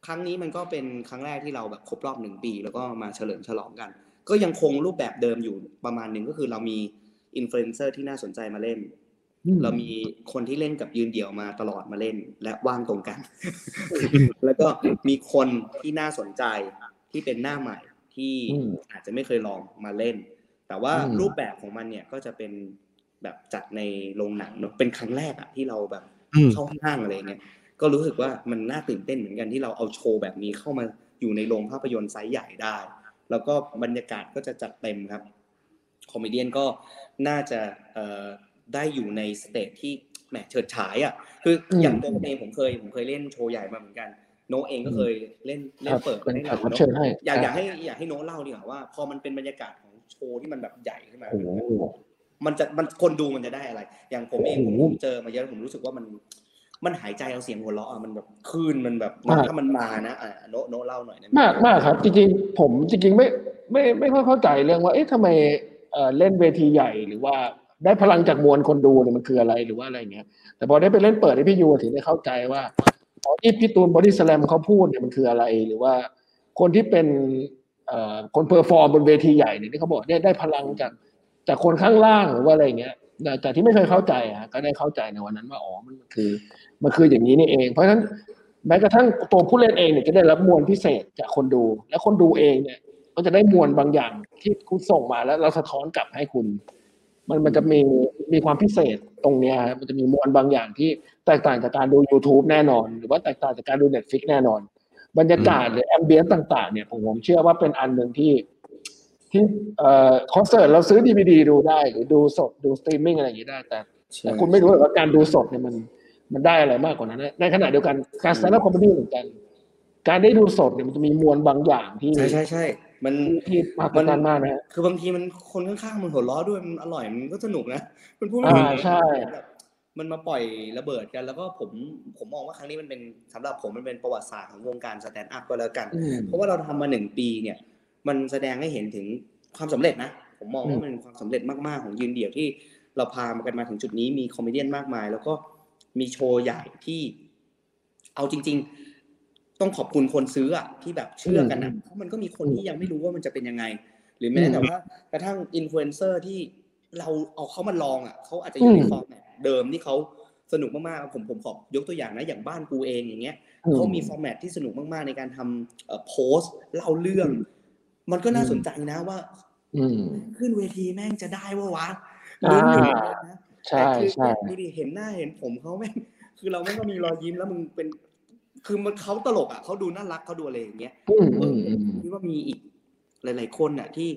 ครั้งนี้มันก็เป็นครั้งแรกที่เราแบบครบรอบหนึ่งปี แล้วก็มาเฉลิมฉลองกัน ก็ยังคงรูปแบบเดิมอยู่ประมาณหนึ่งก็คือเรามีอินฟลูเอนเซอร์ที่น่าสนใจมาเล่นอืมเรามีคนที่เล่นกับยืนเดี่ยวมาตลอดมาเล่น และว่างตรงกัน แล้วก็มีคนที่น่าสนใจที่เป็นหน้าใหม่ที่อืมอาจจะไม่เคยลองมาเล่น แต่ว่าอืมรูปแบบของมันเนี่ยก็จะเป็นแบบจัดในโรงหนังเนอะเป็นครั้งแรกอะที่เราแบบอืมเข้าห้างอะไรเงี้ย ก็รู้สึกว่ามันน่าตื่นเต้นเหมือนกันที่เราเอาโชว์แบบนี้เข้ามาอยู่ในโรงภาพยนตร์ไซส์ใหญ่ได้ แล้วก็บรรยากาศก็จะจัดเต็มครับ คอมเมเดียนก็น่าจะเอ่อได้อยู่ในสเตจที่แหมเฉิดฉายอะคืออมอย่างตัวผมเองผมเคยผมเคยเล่นโชว์ใหญ่มาเหมือนกันโนตเองก็เคยเล่นเล่คนรับเปิดเป็นให้แขเรากรับเนอะเชิญให้อยากอยากให้อยากให้โน้ตเล่าดีกว่าว่า พอมันเป็นบรรยากาศของโชว์ที่มันแบบใหญ่ขึ้นมาโอ้โหมันจะมันคนดูมันจะได้อะไร อย่างผมเองผมโอ้โหผมเจอมาเยอะผมรู้สึกว่ามัน มันหายใจเอาเสียงหัวเราะอะมันแบบคลื่นมันแบบมากถ้ามันมานะอะโน้ตโน้ตเล่าหน่อยได้ไหมากมากครับ จริงๆ ผมจริงๆไม่ไม่ไม่ค่อยเข้าใจเรื่องว่า เอ๊ะทำไมเอ่อเล่นเวทีใหญ่หรือว่าได้พลังจากมวลคนดูเนี่ยมันคืออะไรหรือว่าอะไรเงี้ย แต่พอได้ไปเล่นเปิดให้พี่ยูถึงได้เข้าใจว่าอ๋อที่พี่ตูนบอดี้สแลมเขาพูดเนี่ยมันคืออะไรหรือว่า คนที่เป็นเอ่อคน perform บนเวทีใหญ่เนี่ยที่เขาบอกเนี่ยได้พลังจากจากคนข้างล่างหรือว่าอะไรเงี้ยแต่แต่ที่ไม่เคยเข้าใจอะก็ได้เข้าใจในวันนั้นว่าอ๋อมันคือ มันคืออย่างนี้นี่เอง เพราะฉะนั้นแม้กระทั่งตัวผู้เล่นเองเนี่ยจะได้รับมวลพิเศษจากคนดู และคนดูเองเนี่ยก็จะได้มวลบางอย่างที่คุณส่งมาแล้วเราสะท้อนกลับให้คุณ มันมันจะมีมีความพิเศษตรงเนี้ยมันจะมีมวลบางอย่างที่แตกต่างจากการดู YouTube แน่นอน หรือว่าแตกต่างจากการดู Netflix แน่นอน บรรยากาศหรือ ambient ต่างๆเนี่ยผมผมเชื่อว่าเป็นอันหนึ่งที่ที่เอ่อคอนเสิร์ตเราซื้อดีวีดีดูได้หรือดูสดดูสตรีมมิ่งอะไรอย่างนี้ได้แต่แต่คุณไม่รู้หรอกว่าการดูสดเนี่ยมัน มันได้อะไรมากกว่านั้นนะในขณะเดียวกันการ stand-up comedy เหมือนกัน การได้ดูสดเนี่ยมันจะมีมวลบางอย่างที่ใช่ใช่ใช่มันที่มากกว่านั้นมากนะฮะคือบางทีมันคนข้างๆมันหัวเราะด้วยมันอร่อยมันก็สนุกนะมันพูดไม่อ่าถูกใช่แบบมันมาปล่อยระเบิดกัน แล้วก็ผมผมมองว่าครั้งนี้มันเป็นสำหรับผมมันเป็นประวัติศาสตร์ของวงการ stand-up ก็แล้วกันอืมเพราะว่าเราทำมาหนึ่งปีเนี่ย มันแสดงให้เห็นถึงความสำเร็จนะ ผมมองอืว่ามันเป็นความสำเร็จมากๆของยืนเดี่ยวที่เราพามากันมาถึงจุดนี้มี comedian มากมาย แล้วก็ มีโชว์ใหญ่ที่ เอาจริง ๆ ต้องขอบคุณคนซื้ออะที่แบบเชื่อกันนะเพราะมันก็มีคนที่ยังไม่รู้ว่ามันจะเป็นยังไง หรือแม้แต่ว่ากระทั่งอินฟลูเอนเซอร์ที่เราเอาเขามาลองอะเขาอาจจะอยู่ในฟอร์มแบบเดิมที่เขาสนุกมากๆผมผมขอยกตัวอย่างนะอย่างบ้านกูเองอย่างเงี้ยอืมเขามี format ที่สนุกมากๆ ในการทำเอ่อโพสต์เล่าเรื่อง มันก็น่าสนใจนะว่าอืมขึ้นเวทีแม่งจะได้วะวะอ่าลุ้นอยู่เหมือนกันนะ ใช่แต่คือใช่ดูดิเห็นหน้าเห็นผมเขาแม่งคือเราแม่งก็มีรอยยิ้มแล้วมึงเป็น คือมันเขาตลกอะเขาดูน่ารักเขาดูอะไรอย่างเงี้ยอืมอืมอืมคิดว่ามีอีกหลาย ๆ คนน่ะ ที่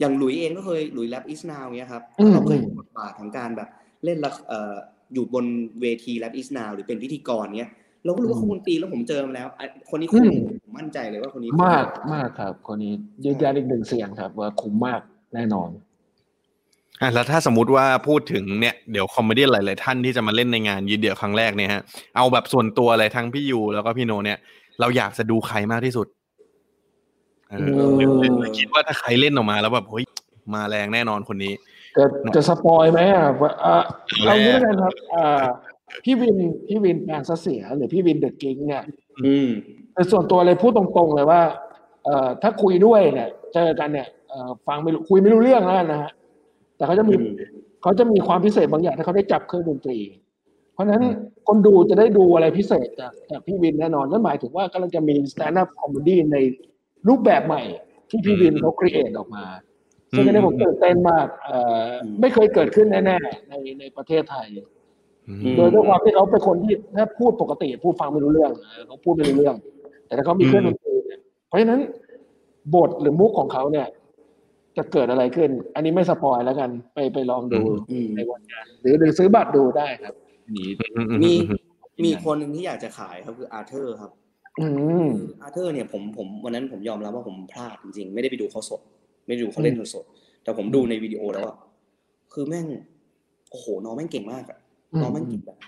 อย่างหลุยเองก็เคยหลุยแรปอิสนาวเงี้ยครับอืมเราเคยเห็นบทบาทของการแบบเล่นละเอ่ออยู่บนเวทีแรปอิสนาวหรือเป็นพิธีกรเนี้ยเราก็รู้ว่าเขาคนตีแล้วผมเจอมาแล้วอะคนนี้คุ้มผมมั่นใจเลยว่าคนนี้คุ้มากมากครับ คนนี้ยืนยันอีกหนึ่งเสียงครับ ว่าคุ้มมากแน่นอน อะแล้วถ้าสมมติว่าพูดถึงเนี่ยเดี๋ยว comedian หลายๆท่านที่จะมาเล่นในงานยืนเดี่ยวครั้งแรกเนี่ยฮะเอาแบบส่วนตัวเลยทั้งพี่ยูแล้วก็พี่โนเนี่ย เราอยากจะดูใครมากที่สุดเอออืมหรือหรือหรือคิดว่าถ้าใครเล่นออกมาแล้วแบบเฮ้ยมาแรงแน่นอนคนนี้ จะจะสปอยไหมอะว่าอะเอาแล้วเอางี้แล้วกันครับอ่าพี่วินพี่วินแปลงเสเสียหรือพี่วินเดอะกิ้งเนี่ย อืมแต่ส่วนตัวเลยพูดตรงๆเลยว่า เอ่อถ้าคุยด้วยเนี่ย เจอกันเนี่ยเอ่อฟังไม่รู้คุยไม่รู้เรื่องแล้วกันนะฮะ แต่เขาจะมีอืมเขาจะมีความพิเศษบางอย่างถ้าเขาได้จับเครื่องดนตรี เพราะฉะนั้นคนดูจะได้ดูอะไรพิเศษจากจากพี่วินแน่นอนนั่นหมายถึงว่ากำลังจะมี stand up comedy ในรูปแบบใหม่ที่พี่วินเขา create ออกมาซึ่งอันนี้ผมตื่นเต้นมากเอ่อไม่เคยเกิดขึ้นแน่ๆในในประเทศไทยอือืมโดยด้วยความที่เขาเป็นคนที่ถ้าพูดปกติพูดฟังไม่รู้เรื่องเออเขาพูดไม่รู้เรื่อง แต่ถ้าเขามีเครื่องดนตรีเนี่ยเพราะฉะนั้นบทหรือมุกของเขาเนี่ย จะเกิดอะไรขึ้น อันนี้ไม่ spoil แล้วกันไปไปลองดูอืมในวันงาน หรือหรือซื้อบัตรดูได้ครับนี่อือืมีอืมีคนหนึ่งที่อยากจะขายครับคืออาร์เธอร์ครับอืมอาร์เธอร์เนี่ยผมผมวันนั้นผมยอมรับว่าผมพลาดจริงๆ ไม่ได้ไปดูเขาสด ไม่ได้ดูเขาเล่นสดๆแต่ผมดูในวิดีโอแล้วอะคือแม่ง โอ้โห น้องแม่งเก่งมากอะน้องแม่งเก่งแบบ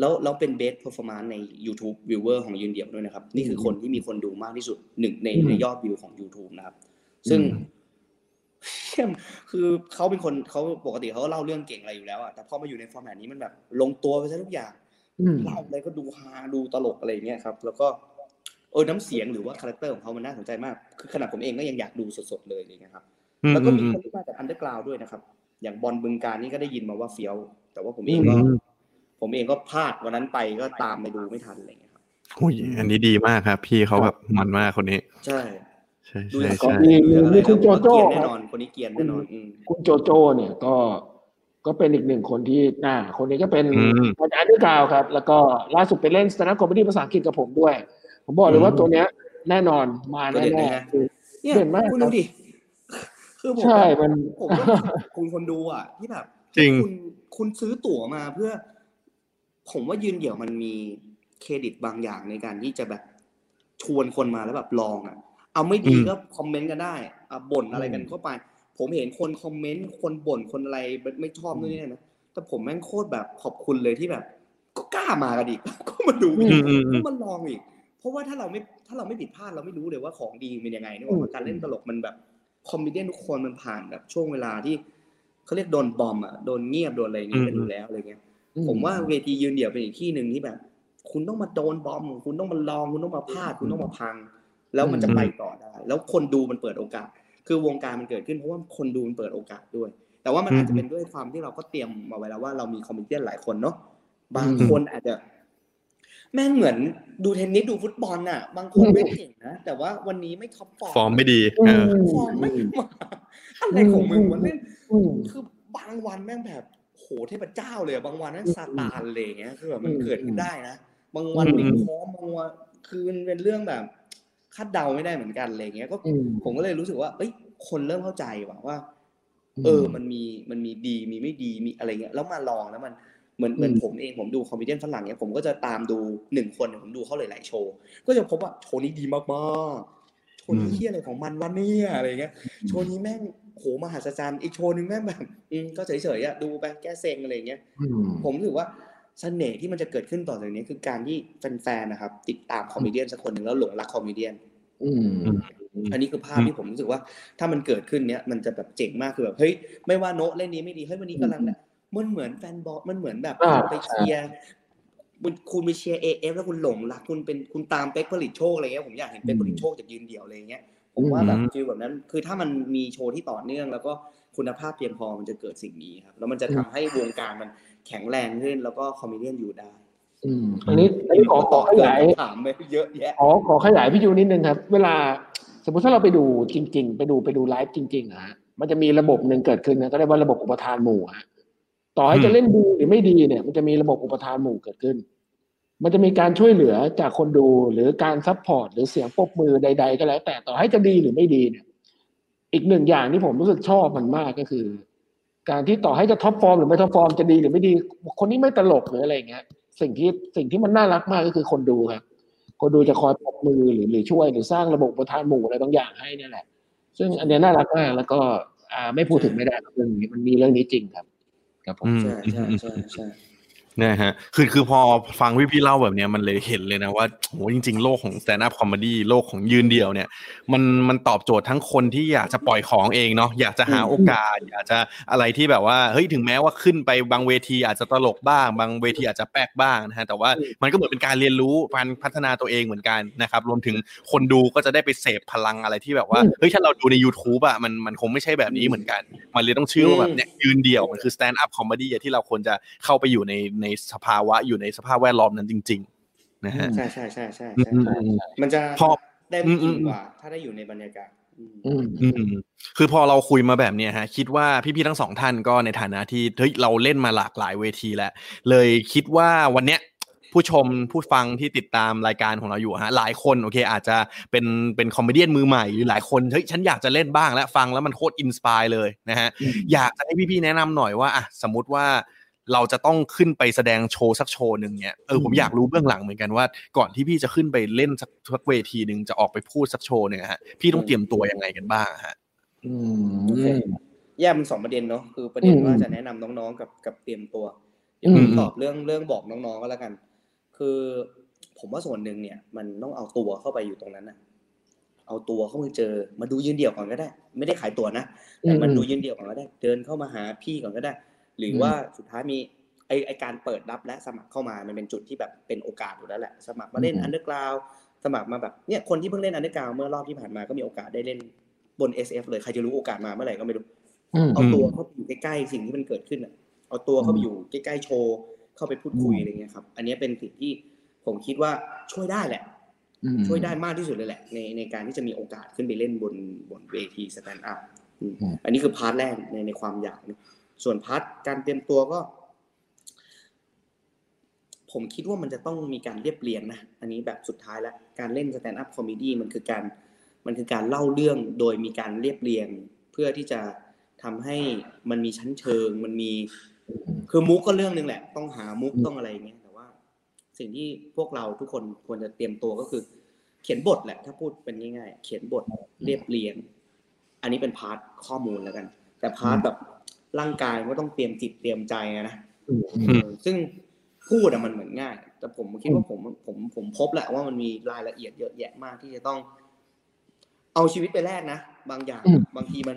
แล้วแล้วเป็น best performance ใน YouTube Viewer ของยืนเดี่ยวด้วยนะครับ นี่คือคนที่มีคนดูมากที่สุดหนึ่งในในยอดวิวของ YouTube นะครับ ซึ่ง คือเขาเป็นคนเขาปกติเขาก็เล่าเรื่องเก่งอะไรอยู่แล้วอะแต่พอมาอยู่ใน format นี้มันแบบ ลงตัวไปซะทุกอย่างอืมเล่าอะไรก็ดูฮาดูตลกอะไรอย่างเงี้ยครับ แล้วก็เออน้ำเสียงหรือว่า character ของเขามันน่าสนใจมาก คือขนาดผมเองก็ยังอยากดูสดๆเลยอะไรเงี้ยครับอืมแล้วก็มีอืมคนที่มาจาก underground ด้วยนะครับ อย่างบอลบึงกาฬนี่ก็ได้ยินมาว่าเฟี้ยว แต่ว่าผมเองก็อืมผมเองก็พลาดวันนั้นไปก็ตามไปดูไม่ทันอะไรเงี้ยครับอุ้ยอันนี้ดีมากครับ พี่เขาแบบมันมากคนนี้ ใช่ ใช่ดูใช่จากก็ใช่มีมีมีคุณโจโจ้เกรียนแน่นอนครับคนนี้เกรียนแน่นอนอืมคุณโจโจ้เนี่ยก็ก็เป็นอีกหนึ่งคนที่อ่าคนนี้ก็เป็นอืมอาจารย์ด้วยกาวครับ แล้วก็ล่าสุดไปเล่น stand up comedy ภาษาอังกฤษกับผมด้วย ผมบอกเลยว่าตัวเนี้ย แน่นอนมาตัวเด่นแน่นะฮะๆคือเนี่ยเด่นมากคุณดูดิครับคือผมใช่มันผมก็คุณคนดูอะ ที่แบบจริงคุณคุณซื้อตั๋วมาเพื่อ ผมว่ายืนเดี่ยวมันมีเครดิตบางอย่างในการที่จะแบบชวนคนมาแล้วแบบลองอะ เอาไม่ดีอืมก็ comment กันได้อะบ่นอะไรกันเข้าไป ผมเห็นคน comment คนบ่นคนอะไรไม่ชอบนู่นนี่นั่นนะแต่ผมแม่งโคตรแบบขอบคุณเลยที่แบบ ก็กล้ามากันอีกก็มาดูอืมอืมอืมก็มาลองอีก เพราะว่าถ้าเราไม่ถ้าเราไม่ผิดพลาดเราไม่รู้เลยว่าของดีเป็นยังไงนี่ว่าการเล่นตลกมันแบบ comedian ทุกคนมันผ่านแบบช่วงเวลาที่เขาเรียกโดน bomb อะโดนเงียบโดนอะไรอย่างงี้กันอยู่แล้วอะไรเงี้ยผมว่าเวทียืนเดี่ยวเป็นอีกที่หนึ่งที่แบบ คุณต้องมาโดน bomb คุณต้องมาลองคุณต้องมาพลาดคุณต้องมาพัง แล้วมันจะไปต่อได้ แล้วคนดูมันเปิดโอกาส คือวงการมันเกิดขึ้นเพราะว่าคนดูมันเปิดโอกาสด้วย แต่ว่ามันอาจจะเป็นด้วยความที่เราก็เตรียมมาไว้แล้วว่าเรามี comedian หลายคนเนาะบางคนอาจจะ แม่งเหมือนดูเทนนิสดูฟุตบอลน่ะ บางคนไม่เก่งนะแต่ว่าวันนี้ไม่ top form ฟอร์มไม่ดีอืเออมฟอร์มไม่มาอะไรของมึงวะเล่นอืมคือบางวันแม่งแบบโหเทพเจ้าเลยอะบางวันแม่งซาตานเลยอย่างเงี้ยคือแบบมันอืมเกิดขึ้นได้นะบางวันอืมไม่พร้อมบางวันคือมันเป็นเรื่องแบบ คาดเดาไม่ได้เหมือนกันอะไรเงี้ยก็อืมผมก็เลยรู้สึกว่าเอ้ยคนเริ่มเข้าใจว่ะว่า เออมันมีมันมีดีมีไม่ดีมีอะไรเงี้ยแล้วมาลองแล้วมันเหมือนเหมือนอืมผมเองผมดู comedian ฝรั่งเนี้ยผมก็จะตามดูหนึ่งคนผมดูเขาหลายๆโชว์ ก็จะพบว่าโชว์นี้ดีมากๆโชว์นี้อืมเที่ยอะไรของมันวะเนี่ยอะไรเงี้ยโชว์นี้แม่งโหมหัศจรรย์อีกโชว์หนึงแม่งแบบอืมก็เฉยๆอะดูไปแก้เซ็งอะไรเงี้ยอืมผมรู้สึกว่า เสน่ห์ที่มันจะเกิดขึ้นต่อจากนี้คือการที่แฟนๆนะครับ ติดตาม comedian สักคนหนึ่งแล้วหลงรัก comedian อืมอันนี้คือภาพที่ผมรู้สึกว่า ถ้ามันเกิดขึ้นเนี้ยมันจะแบบเจ๋งมากคือแบบเฮ้ยไม่ว่าโนะเล่นนี้ไม่ดีเฮ้ยวันนี้กำลังแบบมันเหมือนแฟนบอลมันเหมือนแบบอ่าคุณไปเชียร์คุณคุณไปเชียร์เอฟแล้วคุณหลงรักคุณเป็นคุณตามเป๊กผลิตโชคอะไรเงี้ยผมอยากเห็นเป๊กผลิตโชคจากยืนเดี่ยวอะไรเงี้ยผมว่าแบบอืม feel แบบนั้น คือถ้ามันมีโชว์ที่ต่อเนื่อง แล้วก็คุณภาพเพียงพอมันจะเกิดสิ่งนี้ครับแล้วมันจะทำให้วงการมัน แข็งแรงขึ้นแล้วก็ comedian อยู่ได้อืมอันนี้อันนี้ขอขอขยายถามไปเยอะแยะขอขอขยายพี่ยูนิดนึงครับ เวลาสมมติถ้าเราไปดูจริง ๆ ไปดูไปดูไลฟ์จริงๆนะฮะมันจะมีระบบหนึ่งเกิดขึ้นนะก็เรียกว่าระบบอุปาทานหมู่ฮะต่อให้อืมจะเล่นดีหรือไม่ดีเนี่ย มันจะมีระบบอุปาทานหมู่เกิดขึ้น มันจะมีการช่วยเหลือจากคนดูหรือการ support หรือเสียงปรบมือใด ๆ ก็แล้ว แต่ต่อให้จะดีหรือไม่ดีเนี่ย อีกหนึ่งอย่างที่ผมรู้สึกชอบมันมากก็คือ การที่ต่อให้จะ top form หรือไม่ top form จะดีหรือไม่ดี คนนี้ไม่ตลกหรืออะไรอย่างเงี้ย สิ่งที่สิ่งที่มันน่ารักมากก็คือคนดูครับ คนดูจะคอยปรบมือหรือหรือช่วยหรือสร้างระบบอุปาทานหมู่อะไรบางอย่างให้เนี่ยแหละ ซึ่งอันเนี้ยน่ารักมากแล้วก็อ่าไม่พูดถึงไม่ได้ครับเรื่องนี้มันมีเรื่องนี้จริงครับครับผมอืมใช่ใช่ใช่ใช่ นะฮะคือคือพอฟังพี่พี่ๆเล่าแบบเนี้ยมันเลยเห็นเลยนะว่าโหจริง ๆ โลกของ stand up comedy โลกของยืนเดี่ยวเนี่ย มันมันตอบโจทย์ทั้งคนที่อยากจะปล่อยของเองเนาะอยากจะหาโอกาส อยากจะอะไรที่แบบว่าเฮ้ยถึงแม้ว่าขึ้นไปบางเวทีอาจจะตลกบ้าง บางเวทีอาจจะแปลกบ้างนะฮะแต่ว่ามันก็เหมือนเป็นการเรียนรู้การพัฒนาตัวเองเหมือนกันนะครับรวมถึงคนดูก็จะได้ไปเสพพลังอะไรที่แบบว่าเฮ้ยถ้าเราดูใน YouTube อะมันมันคงไม่ใช่แบบนี้เหมือนกัน มันเลยต้องชื่อว่าแบบเนี่ยยืนเดี่ยวมันคือ stand up comedy อะที่เราควรจะเข้าไปอยู่ในในสภาวะอยู่ในสภาพแวดล้อมนั้นจริง ๆ นะฮะใช่ใช่ใช่ใช่อืใช่มใช่ใช่มันจะพอได้อืไม่มอือิ่มมกว่า ถ้าได้อยู่ในบรรยากาศอืมอืมอืมคือพอเราคุยมาแบบเนี้ยฮะ คิดว่าพี่ๆทั้งสองท่านก็ในฐานะที่เฮ้ยเราเล่นมาหลากหลายเวทีแล้ว เลยคิดว่าวันเนี้ยผู้ชมผู้ฟังที่ติดตามรายการของเราอยู่ฮะหลายคนโอเค อาจจะเป็นเป็น comedian มือใหม่หรือหลายคนเฮ้ยฉันอยากจะเล่นบ้างแล้วฟังแล้วมันโคตร inspire เลยนะฮะอืมอยากจะให้พี่ๆแนะนำหน่อยว่าอะสมมติว่า เราจะต้องขึ้นไปแสดงโชว์สักโชว์หนึ่งเนี่ยเออผมอยากรู้เบื้องหลังเหมือนกันว่า ก่อนที่พี่จะขึ้นไปเล่นสักสักเวทีหนึ่งจะออกไปพูดสักโชว์เนี่ยฮะพี่ต้องเตรียมตัวยังไงกันบ้างฮะอืโอเคมแยกเป็นสองประเด็นเนาะคือประเด็นอืมว่าจะแนะนำน้องๆกับกับเตรียมตัวอืมเดี๋ยวผมตอบเรื่องเรื่องบอกน้องๆก็แล้วกัน คือผมว่าส่วนหนึ่งเนี่ย มันต้องเอาตัวเข้าไปอยู่ตรงนั้นนะเอาตัวเข้ามาเจอ มาดูยืนเดี่ยวก่อนก็ได้ ไม่ได้ขายตัวนะแต่มันอืมดูยืนเดี่ยวก่อนก็ได้ เดินเข้ามาหาพี่ก่อนก็ได้ หรืออืมว่าสุดท้ายมีไอ้ไอ้การเปิดรับและสมัครเข้ามามันเป็นจุดที่แบบเป็นโอกาสอยู่แล้วแหละ สมัครมาเล่น underground สมัครมาแบบเนี่ยคนที่เพิ่งเล่น underground เมื่อรอบที่ผ่านมาก็มีโอกาสได้เล่นบน SF เลยใครจะรู้โอกาสมาเมื่อไหร่ก็ไม่รู้อืมเอาตัวเข้าไปอยู่ใกล้ๆสิ่งที่มันเกิดขึ้นอะเอาตัวเข้าไปอยู่ใกล้ๆโชว์เข้าไปพูดคุยอืมอะไรเงี้ยครับ อันนี้เป็นสิ่งที่ผมคิดว่าช่วยได้แหละอืมช่วยได้มากที่สุดเลยแหละ ในในการที่จะมีโอกาสขึ้นไปเล่นบนบนเวที stand up อืมอันนี้คือ part แรกในในความอยากนะ ส่วน part การเตรียมตัวก็ ผมคิดว่ามันจะต้องมีการเรียบเรียงนะ อันนี้แบบสุดท้ายแล้ว การเล่น stand up comedy มันคือการมันคือการเล่าเรื่องโดยมีการเรียบเรียง เพื่อที่จะทำให้มันมีชั้นเชิง มันมี คือมุกก็เรื่องหนึ่งแหละ ต้องหามุกต้องอะไรอย่างเงี้ยแต่ว่า สิ่งที่พวกเราทุกคนควรจะเตรียมตัวก็คือ เขียนบทแหละ ถ้าพูดเป็นง่ายๆเขียนบทเรียบเรียง อันนี้เป็น part ข้อมูลแล้วกัน แต่ part แบบ ร่างกายก็ต้องเตรียมจิตเตรียมใจอะนะอืมอืมเออซึ่งพูดอะมันเหมือนง่าย แต่ผมคิดว่าผมผมผมพบแหละว่ามันมีรายละเอียดเยอะแยะมากที่จะต้อง เอาชีวิตไปแลกนะบางอย่างอืมบางทีมัน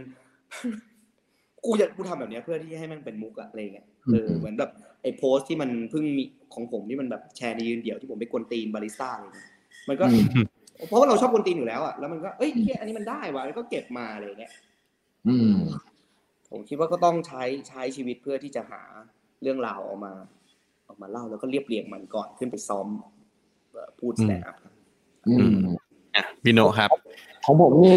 กูจะกูทำแบบเนี้ยเพื่อที่จะให้มันเป็นมุกอะอะไรเงี้ยเอออืมเหมือนแบบไอ้โพสต์ที่มันเพิ่งมีของผมที่มันแบบแชร์ในยืนเดี่ยวที่ผมไปกวนตีนบาริสต้าอะไรเงี้ยมันก็อืมเพราะว่าเราชอบกวนตีนอยู่แล้วอะแล้วมันก็เอ้ยเหี้ยอันนี้มันได้ว่ะแล้วก็เก็บมาอะไรเงี้ยอืม ผมคิดว่าก็ต้องใช้ใช้ชีวิตเพื่อที่จะหาเรื่องราวออกมา ออกมาเล่าแล้วก็เรียบเรียงมันก่อนขึ้นไปซ้อมเอ่อพูดอืมแสดงอัพครับอืมอะพี่โนครับ ของผมนี่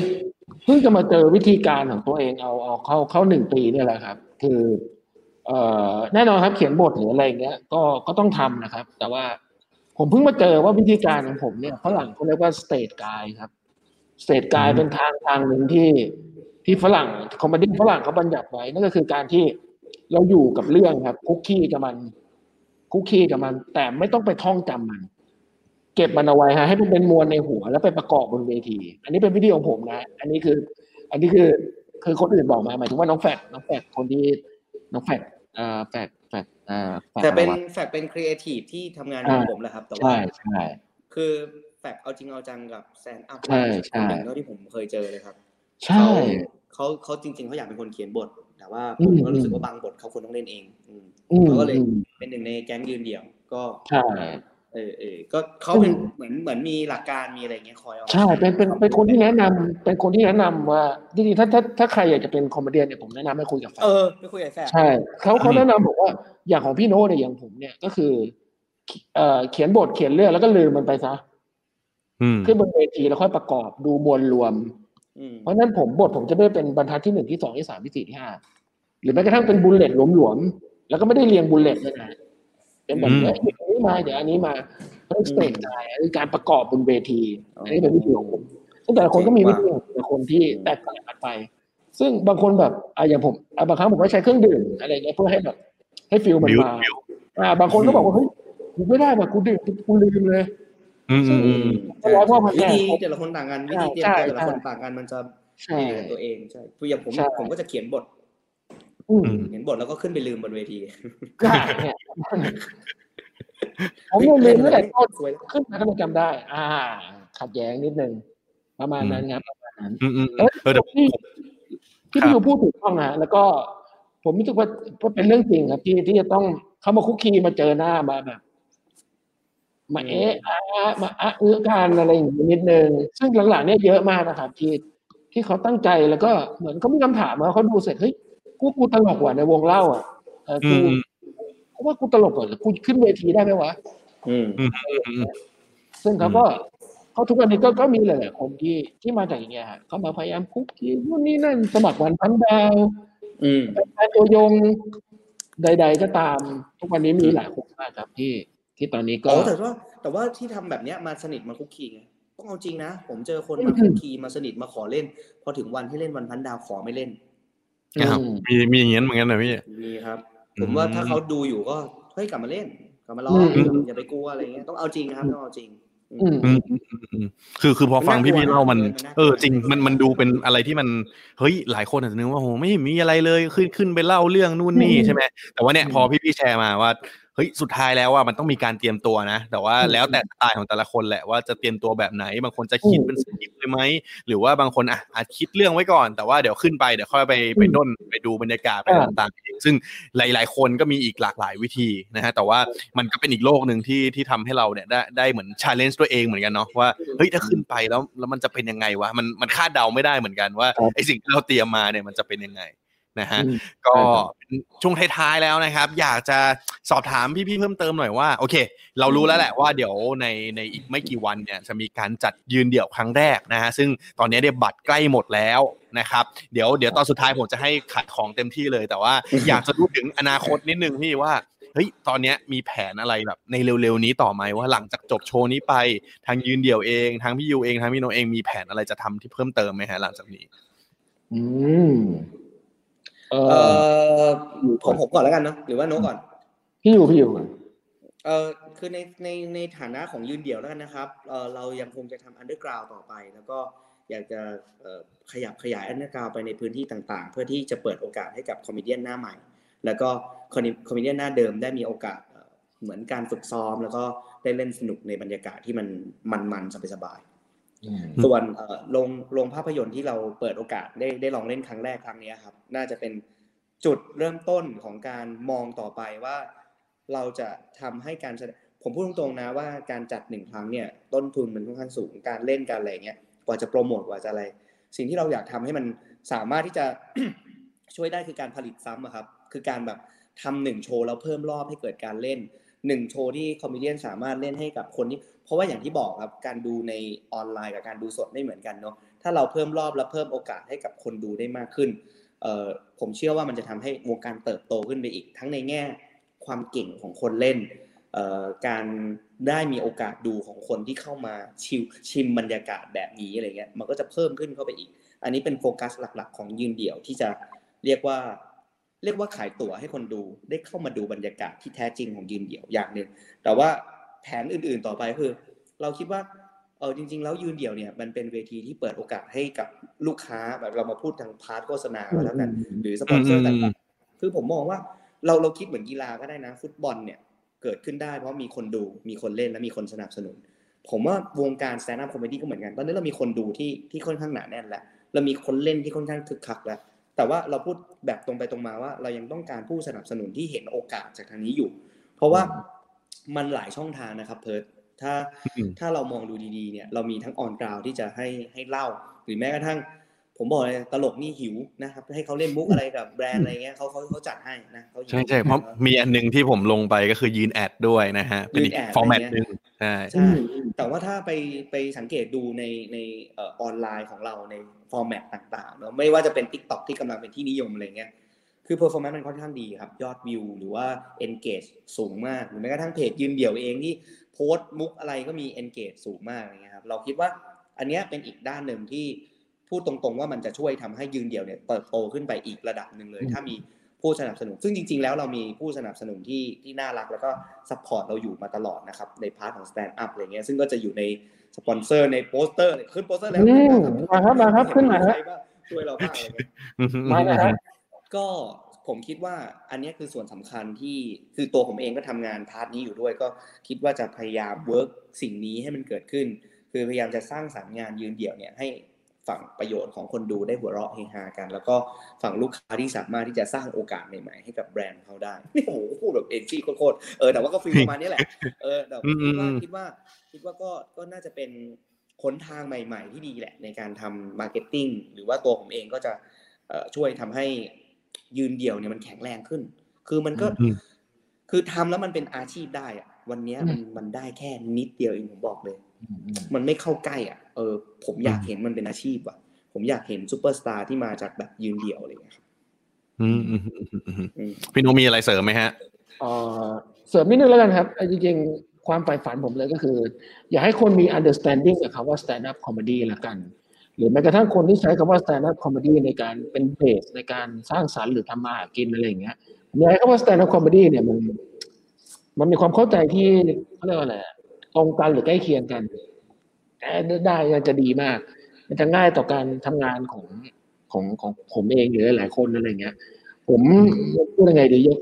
เพิ่งจะมาเจอวิธีการของตัวเองเอาเอาเข้าเข้าหนึ่งปีเนี่ยแหละครับ คือเอ่อแน่นอนครับเขียนบทหรืออะไรอย่างเงี้ย ก็ก็ต้องทำนะครับ แต่ว่าผมเพิ่งมาเจอว่าวิธีการของผมเนี่ยฝรั่งเขาเรียกว่า stage write ครับ stage write เป็นทางทางหนึ่งที่ ที่ฝรั่ง comedy ฝรั่งเขาบัญญัติไว้นั่นก็คือการที่เราอยู่กับเรื่องครับ คลุกคลีกับมัน คลุกคลีกับมัน แต่ไม่ต้องไปท่องจำมัน เก็บมันเอาไว้ฮะให้มันเป็นมวลในหัว แล้วไปประกอบบนเวที อันนี้เป็นวิธีของผมนะ อันนี้คือ อันนี้คือคือคนอื่นบอกมาหมายถึงว่าน้องแฟดน้องแฟดคนที่น้องแฟดเอ่อแฟดแฟดเอ่อฟดแต่เป็นอะไรวะแฟกเป็นครีเอทีฟที่ทำงานกับผมแหละครับแต่ว่าใช่ใช่คือแฟกเอาจริงเอาจังกับแซนอัพใช่ใช่คนหนึ่งเท่าที่ผมเคยเจอเลยครับ ใช่ เขาเขาเขาจริง ๆเขาอยากเป็นคนเขียนบท แต่ว่าอืผมมก็รู้สึกว่าบางบทเขาควรต้องเล่นเองอืมอืมเขาก็เลยอืมเป็นหนึ่งในแก๊งยืนเดี่ยว ก็ใช่เออเออก็เขาเป็นเหมือนเหมือนมีหลักการมีอะไรเงี้ยคอยเอาใช่เป็นเป็นเป็นคนที่แนะนำเป็นคนที่แนะนำว่าจริงๆถ้าถ้าถ้าใครอยากจะเป็น comedy เนี่ยผมแนะนำให้คุยกับแฟกเออไปคุยกับแฟกใช่เขาเขาแนะนำบอกว่าอย่างของพี่โน้ตเนี่ยอย่างผมเนี่ยก็คือเอ่อเขียนบทเขียนเรื่องแล้วก็ลืมมันไปซะอืมขึ้นบนเวทีแล้วค่อยประกอบดูมวลรวมอืม เพราะฉะนั้นผมบทผมจะไม่เป็นบรรทัดที่หนึ่งที่สองที่สามที่สี่ที่ห้าหรือแม้กระทั่งเป็น bullet หลวมๆแล้วก็ไม่ได้เรียง bullet เลยนะเป็นแบบอืมเนี้ยเดี๋ยวอันนี้มาเดี๋ยวอันนี้มาเรื่อง stage write อันนี้การประกอบบนเวที อันนี้เป็นวิธีของผมซึ่งแต่ละคนก็มีวิธีของแต่ละคนที่แตกต่างกันไป ซึ่งบางคนแบบอะอย่างผมอะบางครั้งผมก็ใช้เครื่องดื่มอะไรเงี้ยเพื่อให้แบบ ให้ feel มัน build มา build อ่าบางคนก็บอกว่าเฮ้ยกูไม่ได้ว่ะกูดื่มกูลืมเลย อืมอืมอืมก็ร้อยพ่อพันวิแม่ธีแต่ละคนต่างกันวิธีเตรียมตัวแต่ละคนต่างกันมันจะใช่ไม่เหมือนตัวเองใช่คืออย่างผมใช่ผมก็จะเขียนบทอืมเขียนบทแล้วก็ขึ้นไปลืมบนเวทีอ่าเนี่ยผมเนี่ยลืมตั้งแต่ต้นสวยแล้วขึ้นมาก็ไม่จำได้ อ่า ขัดแย้งนิดนึงประมาณนั้นครับประมาณนั้นอืมอืมเอ้ยเออเดี๋ยวที่ที่ครับพี่ยูพูดถูกต้องนะแล้วก็ ผมรู้สึกว่าว่าเป็นเรื่องจริงครับที่ที่จะต้องเข้ามาคุกคีมาเจอหน้ามาแบบ มาเอะอะมาอะเอื้อกันอะไรอย่างนี้นิดนึงซึ่งหลังๆเนี่ยเยอะมากนะครับที่ที่เขาตั้งใจแล้วก็เหมือนเขามีคำถามว่าเขาดูเสร็จเฮ้ยกูกูตลกว่ะในวงเล่าอะเอออืกูมอืมกูว่ากูตลกเหรอกูขึ้นเวทีได้ไหมวะอืมอืมอืมอืมซึ่งเขาก็เขาทุกวันนี้ก็ก็มีหลายๆคนที่ที่มาจากอย่างเงี้ยฮะเขามาพยายามคุกคีนู่นนี่นั่นสมัครวันพันดาวอืมเป็นตัวยงใด ๆ ก็ตาม ทุกวันนี้มีหลายคนมากครับที่ ที่ตอนนี้ก็อ๋อแต่ว่าแต่ว่าที่ทำแบบเนี้ยมาสนิทมาคุกคีไงต้องเอาจริงนะผมเจอคนมาคุกคีมาสนิทมาขอเล่น พอถึงวันที่เล่นวันพันดาวขอไม่เล่นอ้าวอืมมีมีอย่างงี้เหมือนกันนะพี่มีครับอืมผมว่าถ้าเขาดูอยู่ก็เฮ้ยกลับมาเล่นกลับมาร้องอืมอย่าไปกลัวอะไรเงี้ยต้องเอาจริงครับต้องเอาจริงอืมอืมอืมอืมอืมคือคือพอฟังพี่พี่ๆเล่ามันมันน่ากลัวเออจริงมันมันดูเป็นอะไรที่มันเฮ้ยหลายคนอาจจะนึกว่าโหไม่มีอะไรเลยขึ้นขึ้นไปเล่าเรื่องนู่นนี่อืมใช่ไหมแต่ว่าเนี่ยอืมพอพี่พี่ๆแชร์มาว่า เฮ้ยสุดท้ายแล้วว่ามันต้องมีการเตรียมตัวนะ แต่ว่าอืมแล้วแต่สไตล์ของแต่ละคนแหละว่าจะเตรียมตัวแบบไหน บางคนจะคิดอืมเป็นสคริปต์เลยไหมหรือว่าบางคนอะอาจคิดเรื่องไว้ก่อน แต่ว่าเดี๋ยวขึ้นไปเดี๋ยวค่อยไปไปอืมด้นไปดูบรรยากาศไปอ่าต่างๆเองซึ่งหลาย ๆ คนก็มีอีกหลากหลายวิธีนะฮะแต่ว่ามันก็เป็นอีกโลกหนึ่งที่ที่ทำให้เราเนี่ยได้ได้เหมือน challenge ตัวเองเหมือนกันเนาะว่าเฮ้ยถ้าขึ้นไปแล้วแล้วมันจะเป็นยังไงวะมันมันคาดเดาไม่ได้เหมือนกันว่าครับไอสิ่งที่เราเตรียมมาเนี่ยมันจะเป็นยังไง นะฮะอืมก็ใช่ครับเป็นช่วงท้ายๆแล้วนะครับ อยากจะสอบถามพี่ๆเพิ่มเติมหน่อยว่าโอเค เรารู้แล้วแหละว่าเดี๋ยวในในอีกไม่กี่วันเนี่ยจะมีการจัดยืนเดี่ยวครั้งแรกนะฮะซึ่งตอนนี้เนี่ยบัตรใกล้หมดแล้วนะครับ เดี๋ยวเดี๋ยวตอนสุดท้ายผมจะให้ขายของเต็มที่เลย แต่ว่าอยากจะรู้ถึงอนาคตนิดนึงพี่ว่าเฮ้ยตอนเนี้ยมีแผนอะไรแบบในเร็วๆนี้ต่อไหมว่าหลังจากจบโชว์นี้ไปทางยืนเดี่ยวเองทางพี่ยูเองทางพี่โนเองมีแผนอะไรจะทำที่เพิ่มเติมไหมฮะหลังจากนี้ อืม เอเอออผมผมก่อนแล้วกันเนาะหรือว่าโน้ตก่อน พี่อยู่พี่อยู่ก่อนเออคือในในในฐานะของยืนเดี่ยวแล้วกันนะครับเออเรายังคงจะทำ underground ต่อไป แล้วก็อยากจะเอ่อขยับขยาย underground ไปในพื้นที่ต่างๆ เพื่อที่จะเปิดโอกาสให้กับ comedy หน้าใหม่ แล้วก็ comedy หน้าเดิมได้มีโอกาสเอ่อเหมือนการฝึกซ้อม แล้วก็ได้เล่นสนุกในบรรยากาศที่มันมันๆสบายๆอืม ส่วนโรงโรงภาพยนตร์ที่เราเปิดโอกาสได้ได้ลองเล่นครั้งแรกครั้งนี้ครับ น่าจะเป็นจุดเริ่มต้นของการมองต่อไปว่า เราจะทำให้การผมพูดตรงๆนะว่าการจัดหนึ่งครั้งเนี่ยต้นทุนมันค่อนข้างสูงการเล่นการอะไรเงี้ยกว่าจะโปรโมทกว่าจะอะไร สิ่งที่เราอยากทำให้มันสามารถที่จะช่วยได้คือการผลิตซ้ำครับ คือการแบบทำหนึ่งโชว์แล้วเพิ่มรอบให้เกิดการเล่น หนึ่งโชว์ที่คอมิเดี้สามารถเล่นให้กับคนที่เพราะว่าอย่างที่บอกครับการดูในออนไลน์กับการดูสดไม่เหมือนกันเนาะถ้าเราเพิ่มรอบและเพิ่มโอกาสให้กับคนดูได้มากขึ้นผมเชื่อว่ามันจะทำให้วงการเติบโตขึ้นไปอีก ทั้งในแง่ความเก่งของคนเล่นการได้มีโอกาสดูของคนที่เข้ามาชิวชิมบรรยากาศแบบนี้อะไรเงี้ยมันก็จะเพิ่มขึ้นเข้าไปอีก อันนี้เป็นโฟกัสหลัก ๆ ของยืนเดี่ยวที่จะเรียกว่า เรียกว่าขายตั๋วให้คนดูได้เข้ามาดูบรรยากาศที่แท้จริงของยืนเดี่ยวอย่างหนึ่งแต่ว่าแผนอื่นๆต่อไปคือ เราคิดว่าเออจริง ๆ แล้วยืนเดี่ยวเนี่ยมันเป็นเวทีที่เปิดโอกาสให้กับลูกค้าแบบเรามาพูดทาง part โฆษณาก็แล้วกันหรือสปอนเซอร์อืมต่างๆคือผมมองว่าเราเราคิดเหมือนกีฬาก็ได้นะ ฟุตบอลเนี่ยเกิดขึ้นได้เพราะมีคนดูมีคนเล่นและมีคนสนับสนุน ผมว่าวงการ stand up comedy ก็เหมือนกัน ตอนนี้เรามีคนดูที่ที่ค่อนข้างหนาแน่นแล้วเรามีคนเล่นที่ค่อนข้างคึกคักแล้ว แต่ว่าเราพูดแบบตรงไปตรงมาว่า เรายังต้องการผู้สนับสนุนที่เห็นโอกาสจากทางนี้อยู่ เพราะว่ามันหลายช่องทางนะครับเพิร์ทถ้าอืมถ้าเรามองดูดีๆเนี่ยเรามีทั้ง on ground ที่จะให้ให้เล่า หรือแม้กระทั่ง ผมบอกเลยตลกนี่หิวนะครับให้เขาเล่นมุกอะไรกับแบรนด์อะไรเงี้ยเขาเขาเขาจัดให้นะเขาหิวใช่ใช่เพราะมีอันหนึ่งที่ผมลงไปก็คือยืน ad ด้วยนะฮะเป็นอีกยืน ad format อะไรหเงี้นึ่ยงใช่ใช่แต่ว่าถ้าไปไปสังเกตดูในในเออออนไลน์ของเราใน ฟอร์แมตต่างๆเนอะไม่ว่าจะเป็น Tik t o อกที่กำลังเป็นที่นิยมอะไรเงี้ยคือ performance มันค่อนข้างดีครับ ยอดวิวหรือว่า engage สูงมากหรือแม้กระทั่งเพจยืนเดี่ยวเองที่โพสต์มุกอะไรก็มี engage สูงมากอะไรเงี้ยครับเราคิดว่าอันเนี้ยเป็นอีกด้านหนึ่งที่พูดตรงๆว่ามันจะช่วยทำให้ยืนเดี่ยวเนี่ยเติบโตขึ้นไปอีกระดับหนึ่งเลย ถ้ามีผู้สนับสนุน ซึ่งจริง ๆ แล้วเรามีผู้สนับสนุนที่ที่น่ารักแล้วก็support เราอยู่มาตลอดนะครับใน part ของ stand up อะไรเงี้ยซึ่งก็จะอยู่ใน สปอนเซอร์ในโปสเตอร์ขึ้นโปสเตอร์แล้วอืมมาครับมาครับขึ้นมาครับใครบ้างช่วยเราบ้างอะไรเงี้ยมาเลยครับก็ผมคิดว่าอันเนี้ยคือส่วนสำคัญที่คือตัวผมเองก็ทำงาน part นี้อยู่ด้วย ก็คิดว่าจะพยายาม work สิ่งนี้ให้มันเกิดขึ้น คือพยายามจะสร้างสรรค์งานยืนเดี่ยวเนี่ยให้ฝั่งประโยชน์ของคนดูได้หัวเราะเฮฮากัน แล้วก็ฝั่งลูกค้าที่สามารถที่จะสร้างโอกาสใหม่ๆให้กับแบรนด์เขาได้นี่โอ้โหพูดแบบเอ็นซี่โคตรๆเออแต่ว่าก็ feel ประมาณนี้แหละเออแต่คิดว่าคิดว่าคิดว่าก็ก็น่าจะเป็นหนทางใหม่ ๆ ที่ดีแหละ ในการทำ marketing หรือว่าตัวผมเองก็จะเอ่อช่วยทำให้ยืนเดี่ยวเนี่ยมันแข็งแรงขึ้น คือมันก็อืมคือทำแล้วมันเป็นอาชีพได้อะวันเนี้ยมันมันได้แค่นิดเดียวเองผมบอกเลย มันไม่เข้าใกล้อะเออ ผมอยากเห็นมันเป็นอาชีพอะ ผมอยากเห็นซูเปอร์สตาร์ที่มาจากแบบยืนเดี่ยวอะไรอย่างเงี้ยครับอืมอืมอืมอืมอืมอืมพี่โนมีอะไรเสริมไหมฮะเอ่อเสริมนิดนึงแล้วกันครับไอ้จริงๆ ความใฝ่ฝันผมเลยก็คือ อยากให้คนมี understanding กับคำว่า stand up comedy ละกัน หรือแม้กระทั่งคนที่ใช้คำว่า stand up comedy ในการเป็นเบสในการสร้างสรรค์หรือทำมาหากินอะไรอย่างเงี้ยผมอยากให้คำว่า stand up comedy เนี่ยมันมันมีความเข้าใจที่เขาเรียกว่าอะไรอะตรงกันหรือใกล้เคียงกันแต่ได้ยังจะดีมาก มันจะง่ายต่อการทำงานของของของผมเองหรือหลายๆคนอะไรอย่างเงี้ย ผมพูดยังไงดียกเอ่อ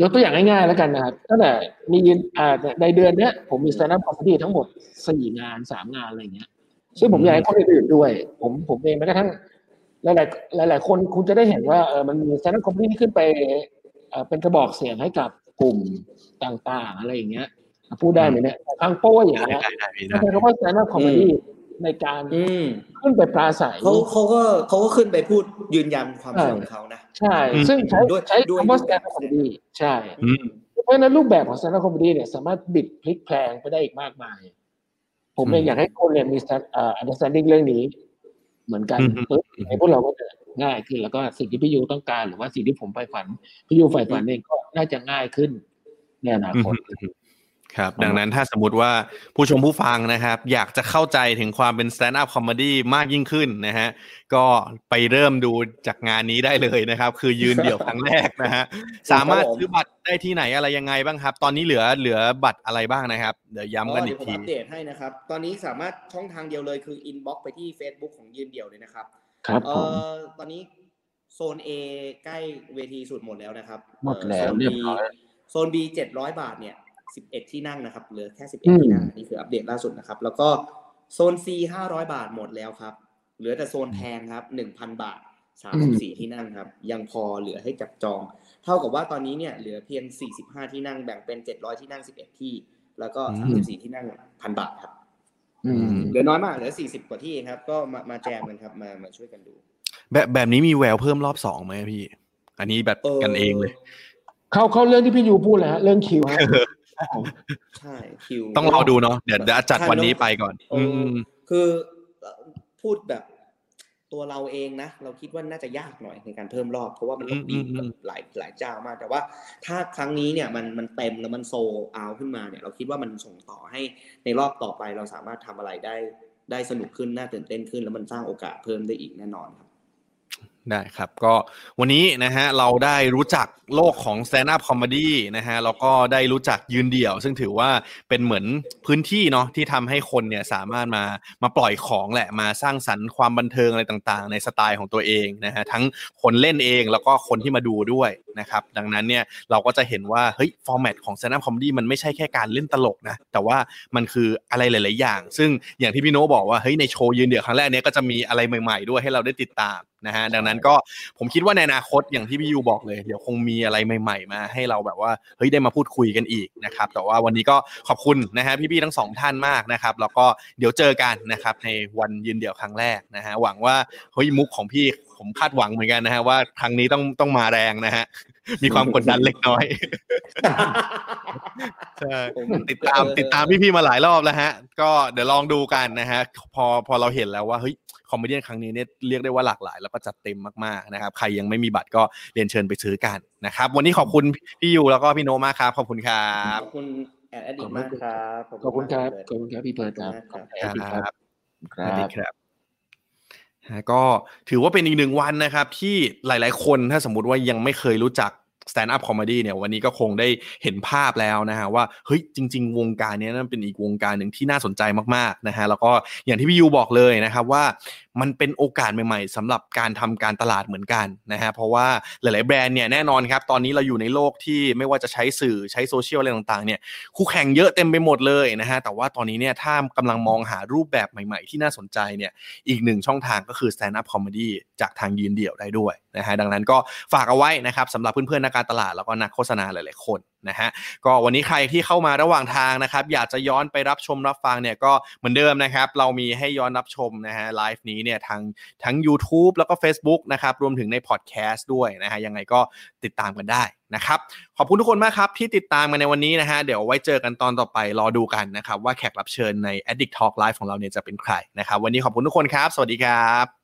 ยกตัวอย่างง่ายๆแล้วกันนะครับตั้งแต่มีอ่าในเดือนเนี้ยผมมี stand up comedy ทั้งหมดสี่งานสามงานอะไรเงี้ย ซึ่งผมอยากให้คนอื่นๆด้วย ผมผมเองแม้กระทั่งหลายๆหลาย ๆ คนคุณจะได้เห็นว่าเออมันมี stand up comedy ที่ขึ้นไปเอ่อเป็นกระบอกเสียงให้กับกลุ่มต่างๆ อะไรอย่างเงี้ยพูดได้ไหมเนี่ยทางโป้อย่างได้เงี้ยได้ได้พี่ใช้ได้คำว่า stand up comedy ในการอืมขึ้นไปปราศัยเขาเขาก็เขาก็ขึ้นไปพูดยืนยันความเชื่อของเขานะใช่ ซึ่งใช้ด้วยใช้ด้วยคำว่ารูปแบบ stand up comedy ใช่อืมเพราะฉะนั้นรูปแบบของ stand up comedy เนี่ยสามารถบิดพลิกแพลงไปได้อีกมากมาย ผมเองอืมอยากให้คนเนี่ยมี stand- เอ่อ understanding เรื่องนี้ เหมือนกันอืมปุ๊บให้พวกเราก็จะง่ายขึ้นแล้วก็สิ่งที่พี่ยูต้องการหรือว่าสิ่งที่ผมใฝ่ฝันพี่ยูใฝ่ฝันเองก็น่าจะง่ายขึ้นในอนาคต ครับดังนั้นถ้าสมมติว่าผู้ชมผู้ฟังนะครับ อยากจะเข้าใจถึงความเป็น stand up comedy มากยิ่งขึ้นนะฮะก็ไปเริ่มดูจากงานนี้ได้เลยนะครับ คือยืนเดี่ยวครั้งแรกนะฮะสามารถซื้อบัตรได้ที่ไหนอะไรยังไงบ้างครับ ตอนนี้เหลือเหลือบัตรอะไรบ้างนะครับ เดี๋ยวย้ำกันอีกเดี๋ยวผมทีอัปเดตให้นะครับ ตอนนี้สามารถช่องทางเดียวเลยคือ inbox ไปที่ Facebook ของยืนเดี่ยวเลยนะครับ ครับเอ่ผมอตอนนี้โซน A ใกล้เวทีสุดหมดแล้วนะครับหมดแล้วโซนเรีย B บร้อยโซน B เจ็ดร้อยบาทเนี่ย สิบเอ็ดที่นั่งนะครับเหลือแค่สิบอืเอ็ดมที่นั่งนี่คืออัปเดตล่าสุดนะครับ แล้วก็โซน C ห้าร้อยบาทหมดแล้วครับ เหลือแต่โซนแพงครับหนึ่งพันบาทสามสิบสี่ที่นั่งครับ ยังพอเหลือให้จับจอง เท่ากับว่าตอนนี้เนี่ยเหลือเพียงสี่สิบห้าที่นั่งแบ่งเป็นเจ็ดร้อยที่นั่งสิบเอ็ดที่ แล้วก็อืสามมสิบสี่ที่นั่งพันบาทครับอืมเหลือน้อยมากเหลือสี่สิบกว่าที่เองครับ ก็มามาแจมกันครับ มามาช่วยกันดู แบบแบบนี้มีแววเพิ่มรอบสองไหมพี่ อันนี้แบบกันเองเลยเข้าเข้าเรื่องที่พี่ยูพูดเลยฮะเรื่องคิวฮะครับผม ใช่คิวต้องรอดูเนาะเดี๋ยวเดี๋ยวจัดวันนี้ไปก่อนเออือมคือเอ่อพูดแบบตัวเราเองนะ เราคิดว่าน่าจะยากหน่อยในการเพิ่มรอบ เพราะว่ามันต้องดีลกับหลายหลายเจ้ามาก แต่ว่าถ้าครั้งนี้เนี่ยมันมันเต็มแล้วมันโซเอาขึ้นมาเนี่ย เราคิดว่ามันส่งต่อให้ในรอบต่อไปเราสามารถทำอะไรได้ได้สนุกขึ้นน่าตื่นเต้นขึ้น แล้วมันสร้างโอกาสเพิ่มได้อีกแน่นอนครับ ได้ครับก็วันนี้นะฮะเราได้รู้จักโลกของ stand up comedy นะฮะแล้วก็ได้รู้จักยืนเดี่ยว ซึ่งถือว่าเป็นเหมือนพื้นที่เนาะที่ทำให้คนเนี่ยสามารถมามาปล่อยของแหละมาสร้างสรรค์ความบันเทิงอะไรต่างๆ ในสไตล์ของตัวเองนะฮะทั้งคนเล่นเองแล้วก็คนที่มาดูด้วยนะครับดังนั้นเนี่ยเราก็จะเห็นว่าเฮ้ยฟอร์แมตของ stand up comedy มันไม่ใช่แค่การเล่นตลกนะแต่ว่ามันคืออะไรหลาย ๆ อย่าง ซึ่งอย่างที่พี่โน้บอกว่าเฮ้ยในโชว์ยืนเดี่ยวครั้งแรกเนี้ยก็จะมีอะไรใหม่ ๆ ด้วยให้เราได้ติดตามนะฮะดังนั้นก็ผมคิดว่าในอนาคตอย่างที่พี่ยูบอกเลย เดี๋ยวคงมีอะไรใหม่ ๆ มาให้เราแบบว่าเฮ้ยได้มาพูดคุยกันอีกนะครับ แต่ว่าวันนี้ก็ขอบคุณนะฮะพี่ๆทั้งสองท่านมากนะครับแล้วก็เดี๋ยวเจอกันนะครับในวันยืนเดี่ยวครั้งแรกนะฮะหวังว่าเฮ้ยมุกของพี่ผมคาดหวังเหมือนกันนะฮะว่าครั้งนี้ต้องต้องมาแรงนะฮะมีความกดดันเล็กน้อยใช่ติดตามติดตามพี่ๆมาหลายรอบแล้วฮะ ก็เดี๋ยวลองดูกันนะฮะ พอพอเราเห็นแล้วว่าเฮ้ย comedy ครั้งนี้เนี่ยเรียกได้ว่าหลากหลาย แล้วก็จัดเต็มมากๆนะครับ ใครยังไม่มีบัตรก็เรียนเชิญไปซื้อกันนะครับ วันนี้ขอบคุณพี่ยูแล้วก็พี่โนมากครับ ขอบคุณครับขอบคุณแอดแอดดิกมากครับขอบคุณครับมากขอบคุณครับพี่เพิร์ดครับขอบคุณคมากครับรับคสวัสดีรับครับก็ถือว่าเป็นอีกหนึ่งวันนะครับ ที่หลาย ๆ คนถ้าสมมติว่ายังไม่เคยรู้จัก stand up comedy เนี่ยวันนี้ก็คงได้เห็นภาพแล้วนะฮะว่าเฮ้ยจริง ๆ วงการนี้นั่นเป็นอีกวงการหนึ่งที่น่าสนใจมากๆนะฮะแล้วก็อย่างที่พี่ยูบอกเลยนะครับว่า มันเป็นโอกาสใหม่ๆสำหรับการทำการตลาดเหมือนกันนะฮะเพราะว่าหลายๆแบรนด์เนี่ยแน่นอนครับตอนนี้เราอยู่ในโลกที่ไม่ว่าจะใช้สื่อใช้โซเชียลอะไรต่างๆเนี่ยคู่แข่งเยอะเต็มไปหมดเลยนะฮะแต่ว่าตอนนี้เนี่ยถ้ากำลังมองหารูปแบบใหม่ๆ ที่น่าสนใจเนี่ยอีกหนึ่งช่องทางก็คือ stand up comedy จากทางยืนเดี่ยวได้ด้วยนะฮะดังนั้นก็ฝากเอาไว้นะครับสำหรับเพื่อนๆนักการตลาดแล้วก็นักโฆษณาหลายๆคนนะฮะก็วันนี้ใครที่เข้ามาระหว่างทางนะครับอยากจะย้อนไปรับชมรับฟังเนี่ยก็เหมือนเดิมนะครับเรามีให้ย้อนรับชมนะฮะไลฟ์นี้เนี่ยทางทั้ง YouTube แล้วก็ Facebook นะครับรวมถึงในพอดแคสต์ด้วยนะฮะยังไงก็ติดตามกันได้นะครับขอบคุณทุกคนมากครับ ที่ติดตามมาในวันนี้นะฮะเดี๋ยวไว้เจอกันตอนต่อไปรอดูกันนะครับว่าแขกรับเชิญใน Addict Talk Live ของเราเนี่ยจะเป็นใครนะครับวันนี้ขอบคุณทุกคนครับ สวัสดีครับ